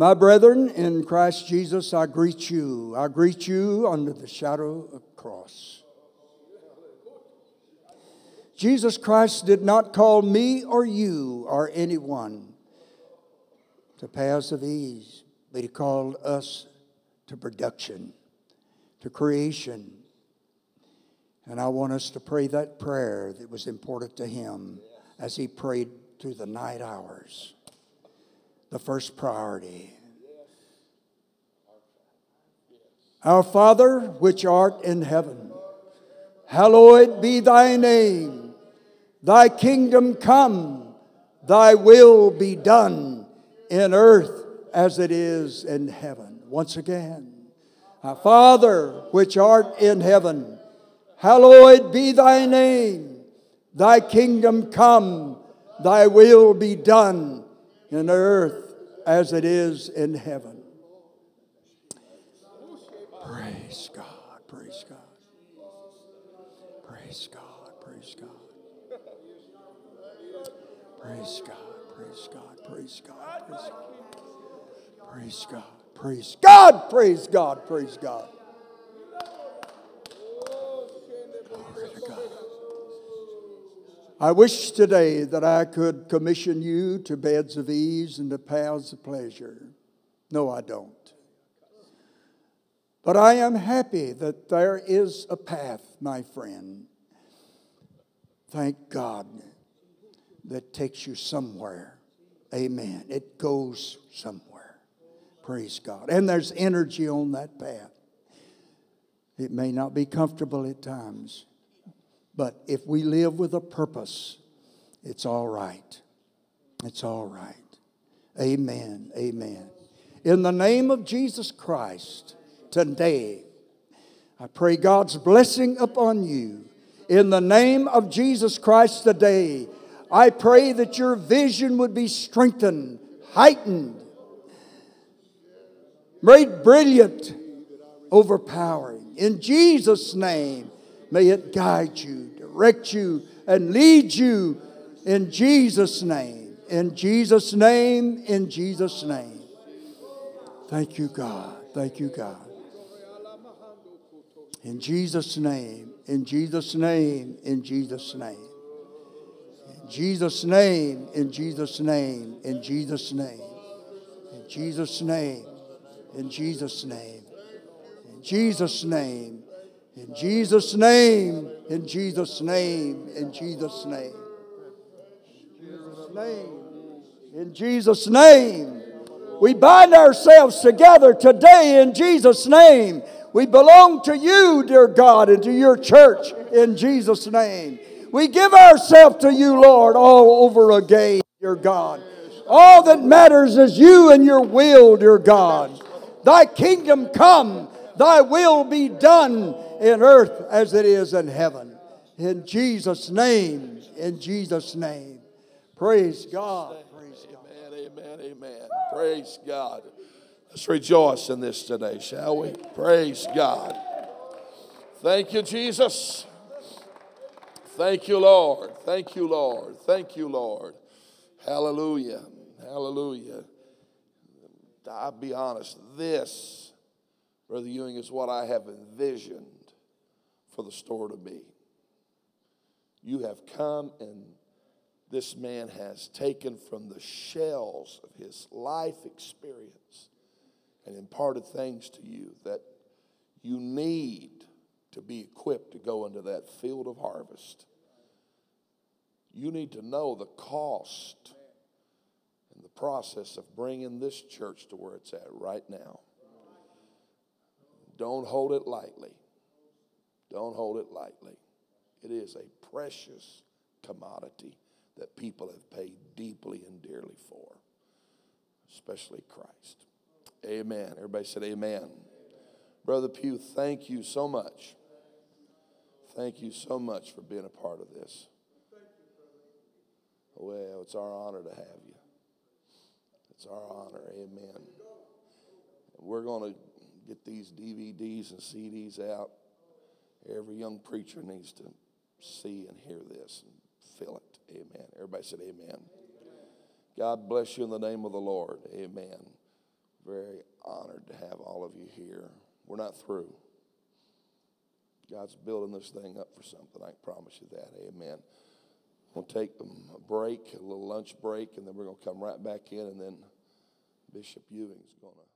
My brethren, in Christ Jesus, I greet you. I greet you under the shadow of cross. Jesus Christ did not call me or you or anyone to paths of ease, but He called us to production, to creation. And I want us to pray that prayer that was important to Him as He prayed through the night hours the first priority. Our Father, which art in heaven, hallowed be thy name. Thy kingdom come, thy will be done in earth as it is in heaven. Once again, our Father, which art in heaven, hallowed be thy name. Thy kingdom come, thy will be done in earth as it is in heaven. Praise God, praise God. Praise God, praise God. Praise God, praise God, praise God, praise God. Praise God, praise God, praise God, praise God. Glory to God. I wish today that I could commission you to beds of ease and to paths of pleasure. No, I don't. But I am happy that there is a path, my friend. Thank God that takes you somewhere. Amen. It goes somewhere. Praise God. And there's energy on that path. It may not be comfortable at times, but if we live with a purpose, it's all right. It's all right. Amen. Amen. In the name of Jesus Christ, today, I pray God's blessing upon you. In the name of Jesus Christ today, I pray that your vision would be strengthened, heightened, made brilliant, overpowering. In Jesus' name, may it guide you, direct you, and lead you in Jesus' name. In Jesus' name, in Jesus' name. Thank you, God. Thank you, God. In Jesus' name, in Jesus' name, in Jesus' name. In Jesus' name, in Jesus' name, in Jesus' name. In Jesus' name, in Jesus' name. In Jesus' name. In Jesus' name, in Jesus' name, in Jesus' name. In Jesus' name. We bind ourselves together today in Jesus' name. We belong to you, dear God, and to your church in Jesus' name. We give ourselves to you, Lord, all over again, dear God. All that matters is you and your will, dear God. Thy kingdom come, thy will be done in earth as it is in heaven. In Jesus' name, in Jesus' name. Praise God. Praise God. Amen, amen, amen. Praise God. Let's rejoice in this today, shall we? Praise God. Thank you, Jesus. Thank you, Lord. Thank you, Lord. Thank you, Lord. Hallelujah. Hallelujah. I'll be honest, this, Brother Ewing, is what I have envisioned for the store to be. You have come and this man has taken from the shells of his life experience and imparted things to you that you need to be equipped to go into that field of harvest. You need to know the cost and the process of bringing this church to where it's at right now. Don't hold it lightly. Don't hold it lightly. It is a precious commodity that people have paid deeply and dearly for, especially Christ. Amen. Everybody said amen. Brother Pugh, thank you so much. Thank you so much for being a part of this. Well, it's our honor to have you. It's our honor. Amen. We're going to get these DVDs and CDs out. Every young preacher needs to see and hear this and feel it. Amen. Everybody said amen. God bless you in the name of the Lord. Amen. Very honored to have all of you here. We're not through. God's building this thing up for something. I promise you that. Amen. We'll take a break, a little lunch break, and then we're going to come right back in, and then Bishop Ewing's going to.